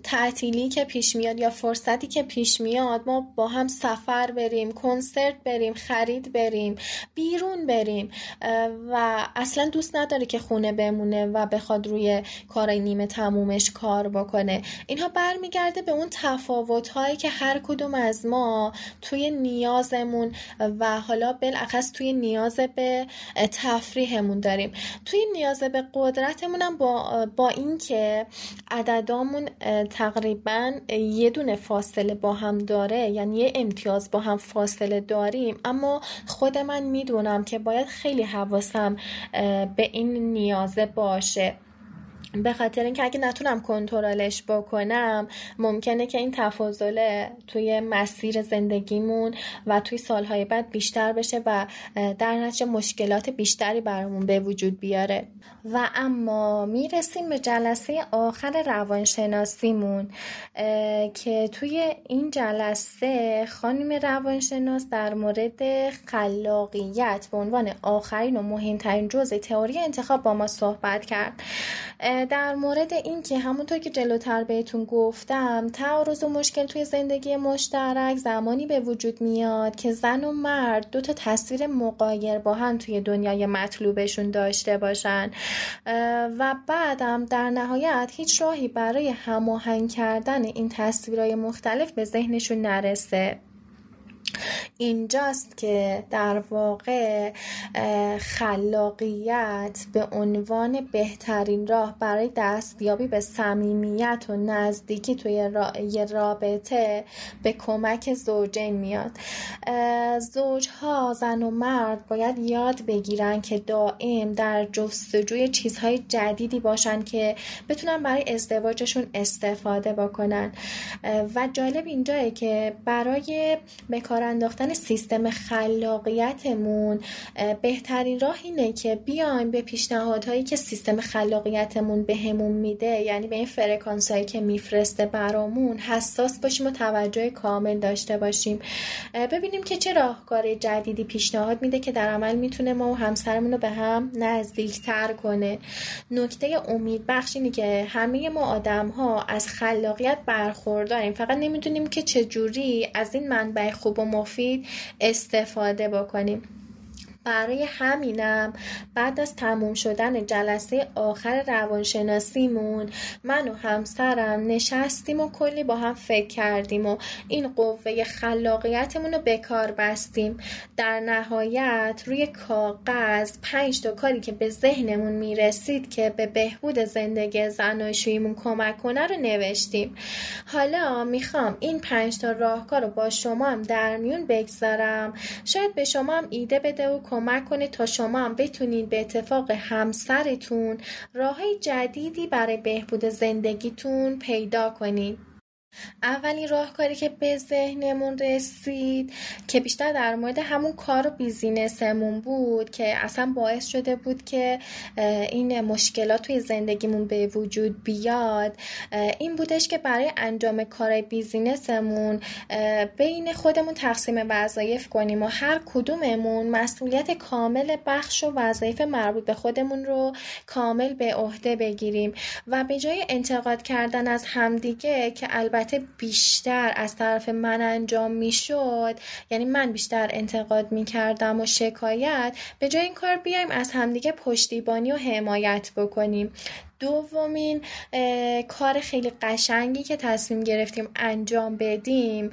تعطیلی که پیش میاد یا فرصتی که پیش میاد ما با هم سفر بریم کنسرت بریم خرید بریم بیرون بریم. و اصلا دوست نداره که خونه بمونه و بخواد روی کار نیمه تمومش کار بکنه. اینها برمیگرده به اون تفاوت هایی که هر کدوم از ما توی نیازمون و حالا بالاخص توی نیاز به تفریحمون داریم. توی نیاز به قدرتمون هم با, با اینکه عددامون تقریبا یه دونه فاصله با هم داره یعنی یه امتیاز با هم فاصله داریم. اما خود من می‌دونم که باید خیلی حواسم به این نیازه باشه. به خاطر اینکه اگه نتونم کنترلش بکنم ممکنه که این تفاضله توی مسیر زندگیمون و توی سالهای بعد بیشتر بشه و در نتیجه مشکلات بیشتری برامون به وجود بیاره. و اما می‌رسیم به جلسه آخر روانشناسیمون که توی این جلسه خانم روانشناس در مورد خلاقیت به عنوان آخرین و مهمترین جزء تئوری انتخاب با ما صحبت کرد. در مورد اینکه همونطور که جلوتر بهتون گفتم تعارض و مشکل توی زندگی مشترک زمانی به وجود میاد که زن و مرد دو تا تصویر مقایر با هم توی دنیای مطلوبشون داشته باشن. و بعدم در نهایت هیچ راهی برای هماهنگ کردن این تصویرهای مختلف به ذهنشون نرسه. اینجاست که در واقع خلاقیت به عنوان بهترین راه برای دستیابی به صمیمیت و نزدیکی توی رابطه به کمک زوجین میاد. زوجها زن و مرد باید یاد بگیرن که دائم در جستجوی چیزهای جدیدی باشن که بتونن برای ازدواجشون استفاده بکنن. و جالب اینجایه که برای به کار انداختن سیستم خلاقیتمون بهترین راه اینه که بیایم به پیشنهادهایی که سیستم خلاقیتمون بهمون میده یعنی به این فرکانس هایی که میفرسته برامون حساس باشیم و توجه کامل داشته باشیم. ببینیم که چه راهکار جدیدی پیشنهاد میده که در عمل می‌تونه ما و همسرمون رو به هم نزدیکتر کنه. نکته امید بخش اینه که همه ما آدم ها از خلاقیت برخورداریم. فقط نمی‌دونیم که چجوری از این منبع خوب و مفید استفاده بکنیم. برای همینم بعد از تموم شدن جلسه آخر روانشناسیمون من و همسرم نشستیم و کلی با هم فکر کردیم و این قوه خلاقیتمون رو به کار بستیم. در نهایت روی کاغذ پنج تا کاری که به ذهنمون می‌رسید که به بهبود زندگی زناشوییمون کمک کنه رو نوشتیم. حالا می‌خوام این پنج تا راهکار رو با شما هم در میون بگذارم. شاید به شما هم ایده بده و کمک کنه تا شما هم بتونید به اتفاق همسرتون راه جدیدی برای بهبود زندگیتون پیدا کنید. اولین راهکاری که به ذهنمون رسید که بیشتر در مورد همون کار و بیزینسمون بود که اصلا باعث شده بود که این مشکلات توی زندگیمون به وجود بیاد این بودش که برای انجام کار بیزینسمون بین خودمون تقسیم وظایف کنیم و هر کدوممون مسئولیت کامل بخش و وظایف مربوط به خودمون رو کامل به عهده بگیریم. و به جای انتقاد کردن از همدیگه که البته البته بیشتر از طرف من انجام می‌شد. یعنی من بیشتر انتقاد می‌کردم و شکایت. به جای این کار بیایم از همدیگه پشتیبانی و حمایت بکنیم. دومین کار خیلی قشنگی که تصمیم گرفتیم انجام بدیم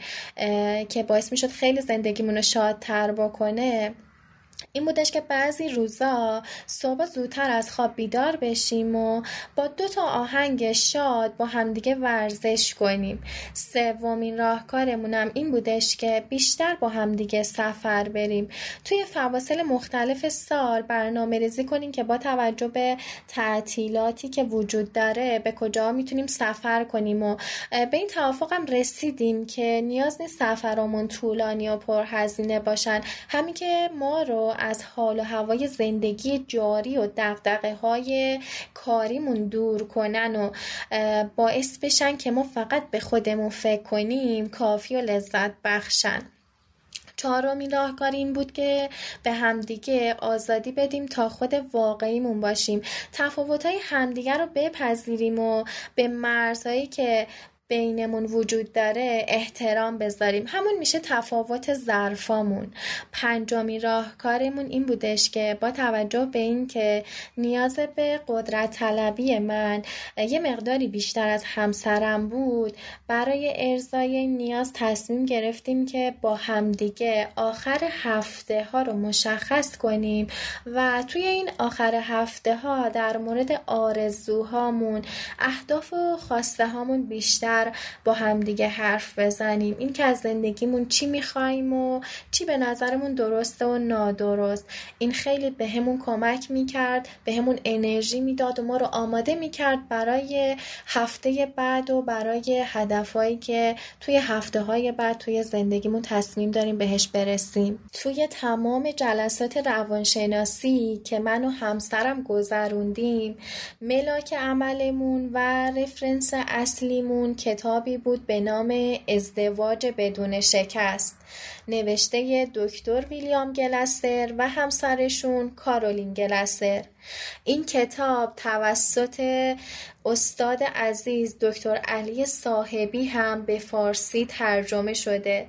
که باعث می‌شد خیلی زندگیمون رو شادتر بکنه. این بودش که بعضی روزا صبح زودتر از خواب بیدار بشیم و با دو تا آهنگ شاد با همدیگه ورزش کنیم. سومین راهکارمونم این بودش که بیشتر با همدیگه سفر بریم. توی فواصل مختلف سال برنامه ریزی کنیم که با توجه به تعطیلاتی که وجود داره به کجا می‌تونیم سفر کنیم و به این توافقم رسیدیم که نیاز نیست سفرامون طولانی و پرهزینه باشن. همین که ما رو از حال و هوای زندگی جاری و دقدقه های کاریمون دور کنن و باعث بشن که ما فقط به خودمون فکر کنیم کافی و لذت بخشن. چهارمین راهکار این بود که به همدیگه آزادی بدیم تا خود واقعیمون باشیم. تفاوتهای همدیگه رو بپذیریم و به مرزهایی که بینمون وجود داره احترام بذاریم. همون میشه تفاوت ظرفامون. پنجمی راهکارمون این بودش که با توجه به این که نیاز به قدرت طلبی من یه مقداری بیشتر از همسرم بود برای ارزای نیاز تصمیم گرفتیم که با همدیگه آخر هفته ها رو مشخص کنیم و توی این آخر هفته ها در مورد آرزوهامون اهداف و خواسته هامون بیشتر با همدیگه حرف بزنیم. این که از زندگیمون چی می‌خوایم و چی به نظرمون درسته و نادرست. این خیلی به همون کمک می‌کرد به همون انرژی می‌داد و ما رو آماده می‌کرد برای هفته بعد و برای هدفهایی که توی هفته های بعد توی زندگیمون تصمیم داریم بهش برسیم. توی تمام جلسات روانشناسی که من و همسرم گذروندیم ملاک عملمون و رفرنس اصلیمون کتابی بود به نام ازدواج بدون شکست. نوشته دکتر ویلیام گلستر و همسرشون کارولین گلستر. این کتاب توسط استاد عزیز دکتر علی صاحبی هم به فارسی ترجمه شده.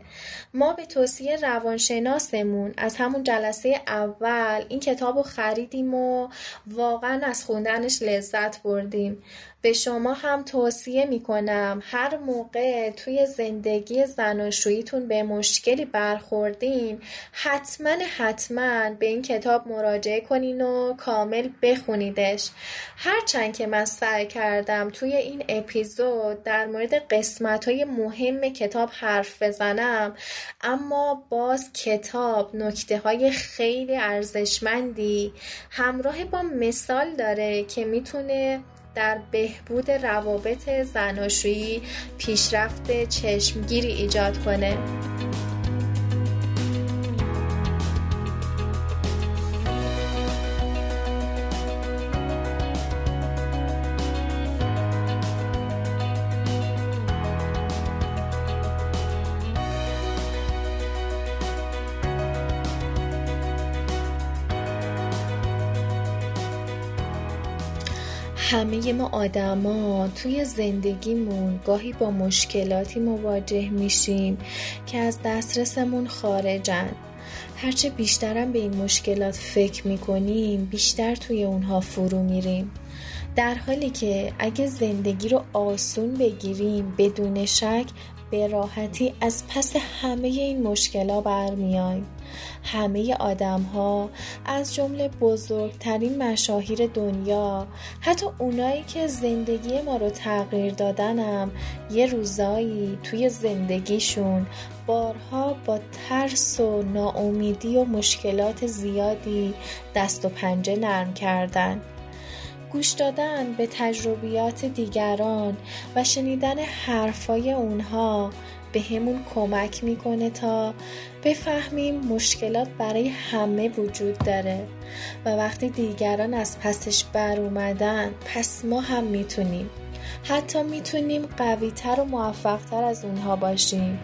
ما به توصیه روانشناسمون از همون جلسه اول این کتاب رو خریدیم و واقعا از خوندنش لذت بردیم. به شما هم توصیه می‌کنم هر موقع توی زندگی زناشوییتون به مشکلی برخوردین حتما حتما به این کتاب مراجعه کنین و کامل بخونیدش. هرچند که من سعی کردم توی این اپیزود در مورد قسمت های مهم کتاب حرف بزنم اما باز کتاب نکته های خیلی ارزشمندی همراه با مثال داره که می‌تونه در بهبود روابط زناشویی پیشرفت چشمگیری ایجاد کنه. همه ما آدما توی زندگیمون گاهی با مشکلاتی مواجه میشیم که از دسترسمون خارجن. هرچه بیشترم به این مشکلات فکر می‌کنیم بیشتر توی اونها فرو میریم. در حالی که اگه زندگی رو آسون بگیریم بدون شک به راحتی از پس همه این مشکلا برمیایم همه آدم ها از جمله بزرگترین مشاهیر دنیا حتی اونایی که زندگی ما رو تغییر دادنم یه روزایی توی زندگیشون بارها با ترس و ناامیدی و مشکلات زیادی دست و پنجه نرم کردن. گوش دادن به تجربیات دیگران و شنیدن حرفای اونها به همون کمک می‌کنه تا بفهمیم مشکلات برای همه وجود داره. و وقتی دیگران از پسش بر اومدن پس ما هم می‌تونیم. حتی می‌تونیم قویتر و موفقتر از اونها باشیم.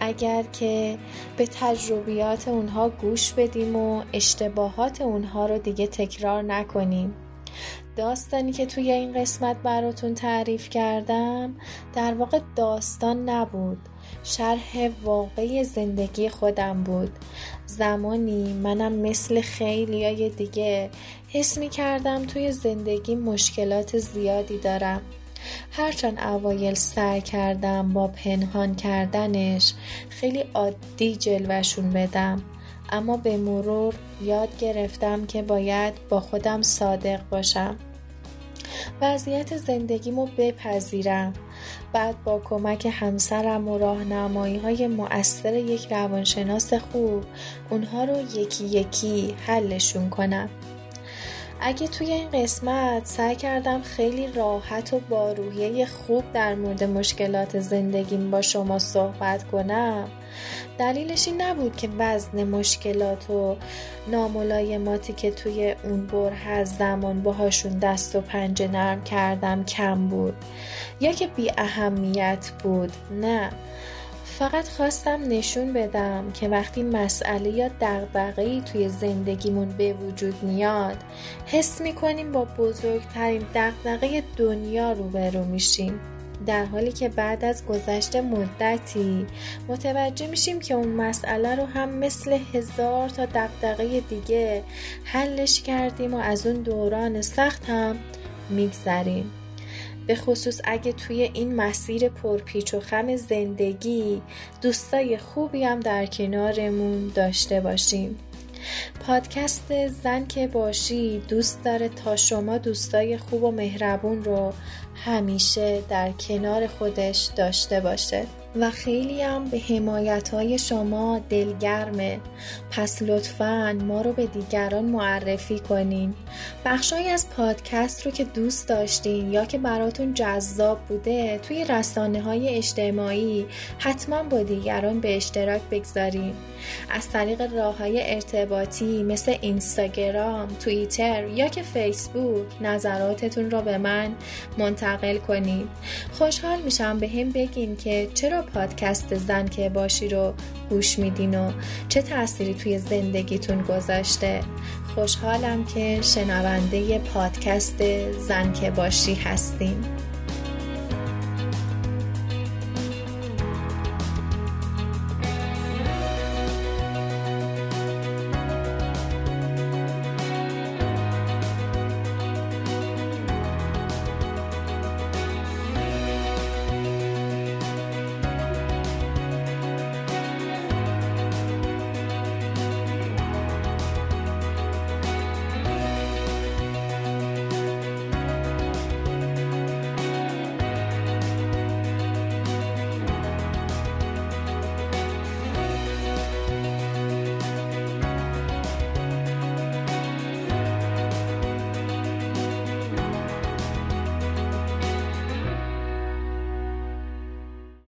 اگر که به تجربیات اونها گوش بدیم و اشتباهات اونها رو دیگه تکرار نکنیم. داستانی که توی این قسمت براتون تعریف کردم در واقع داستان نبود. شرح واقعی زندگی خودم بود. زمانی منم مثل خیلی های دیگه حس می کردم توی زندگی مشکلات زیادی دارم. هرچند اوایل سعی کردم با پنهان کردنش خیلی عادی جلوشون بدم. اما به مرور یاد گرفتم که باید با خودم صادق باشم. وضعیت زندگیمو بپذیرم. بعد با کمک همسرم و راهنمایی های مؤثر یک روانشناس خوب اونها رو یکی یکی حلشون کنم. اگه توی این قسمت سعی کردم خیلی راحت و با روحیه خوب در مورد مشکلات زندگیم با شما صحبت کنم دلیلش این نبود که وزن مشکلات و ناملایماتی که توی اون بره زمان باهاشون دست و پنجه نرم کردم کم بود. یا که بی اهمیت بود. نه. فقط خواستم نشون بدم که وقتی مسئله یا دغدغه‌ای توی زندگیمون به وجود میاد حس می‌کنیم با بزرگترین دغدغه دنیا روبرو میشیم. در حالی که بعد از گذشت مدتی متوجه میشیم که اون مسئله رو هم مثل هزار تا دقدقه دیگه حلش کردیم و از اون دوران سخت هم میگذریم. به خصوص اگه توی این مسیر پرپیچ و خم زندگی دوستای خوبی هم در کنارمون داشته باشیم. پادکست زن که باشی دوست داره تا شما دوستای خوب و مهربون رو همیشه در کنار خودش داشته باشه. و خیلی هم به حمایت های شما دلگرمه. پس لطفا ما رو به دیگران معرفی کنین. بخشهایی از پادکست رو که دوست داشتین یا که براتون جذاب بوده توی رسانه های اجتماعی حتما با دیگران به اشتراک بگذارین. از طریق راه های ارتباطی مثل اینستاگرام، توییتر یا که فیسبوک نظراتتون رو به من منتقل کنید خوشحال میشم به هم بگین که پادکست زن که باشی رو گوش میدین و چه تأثیری توی زندگیتون گذاشته. خوشحالم که شنونده پادکست زن که باشی هستین.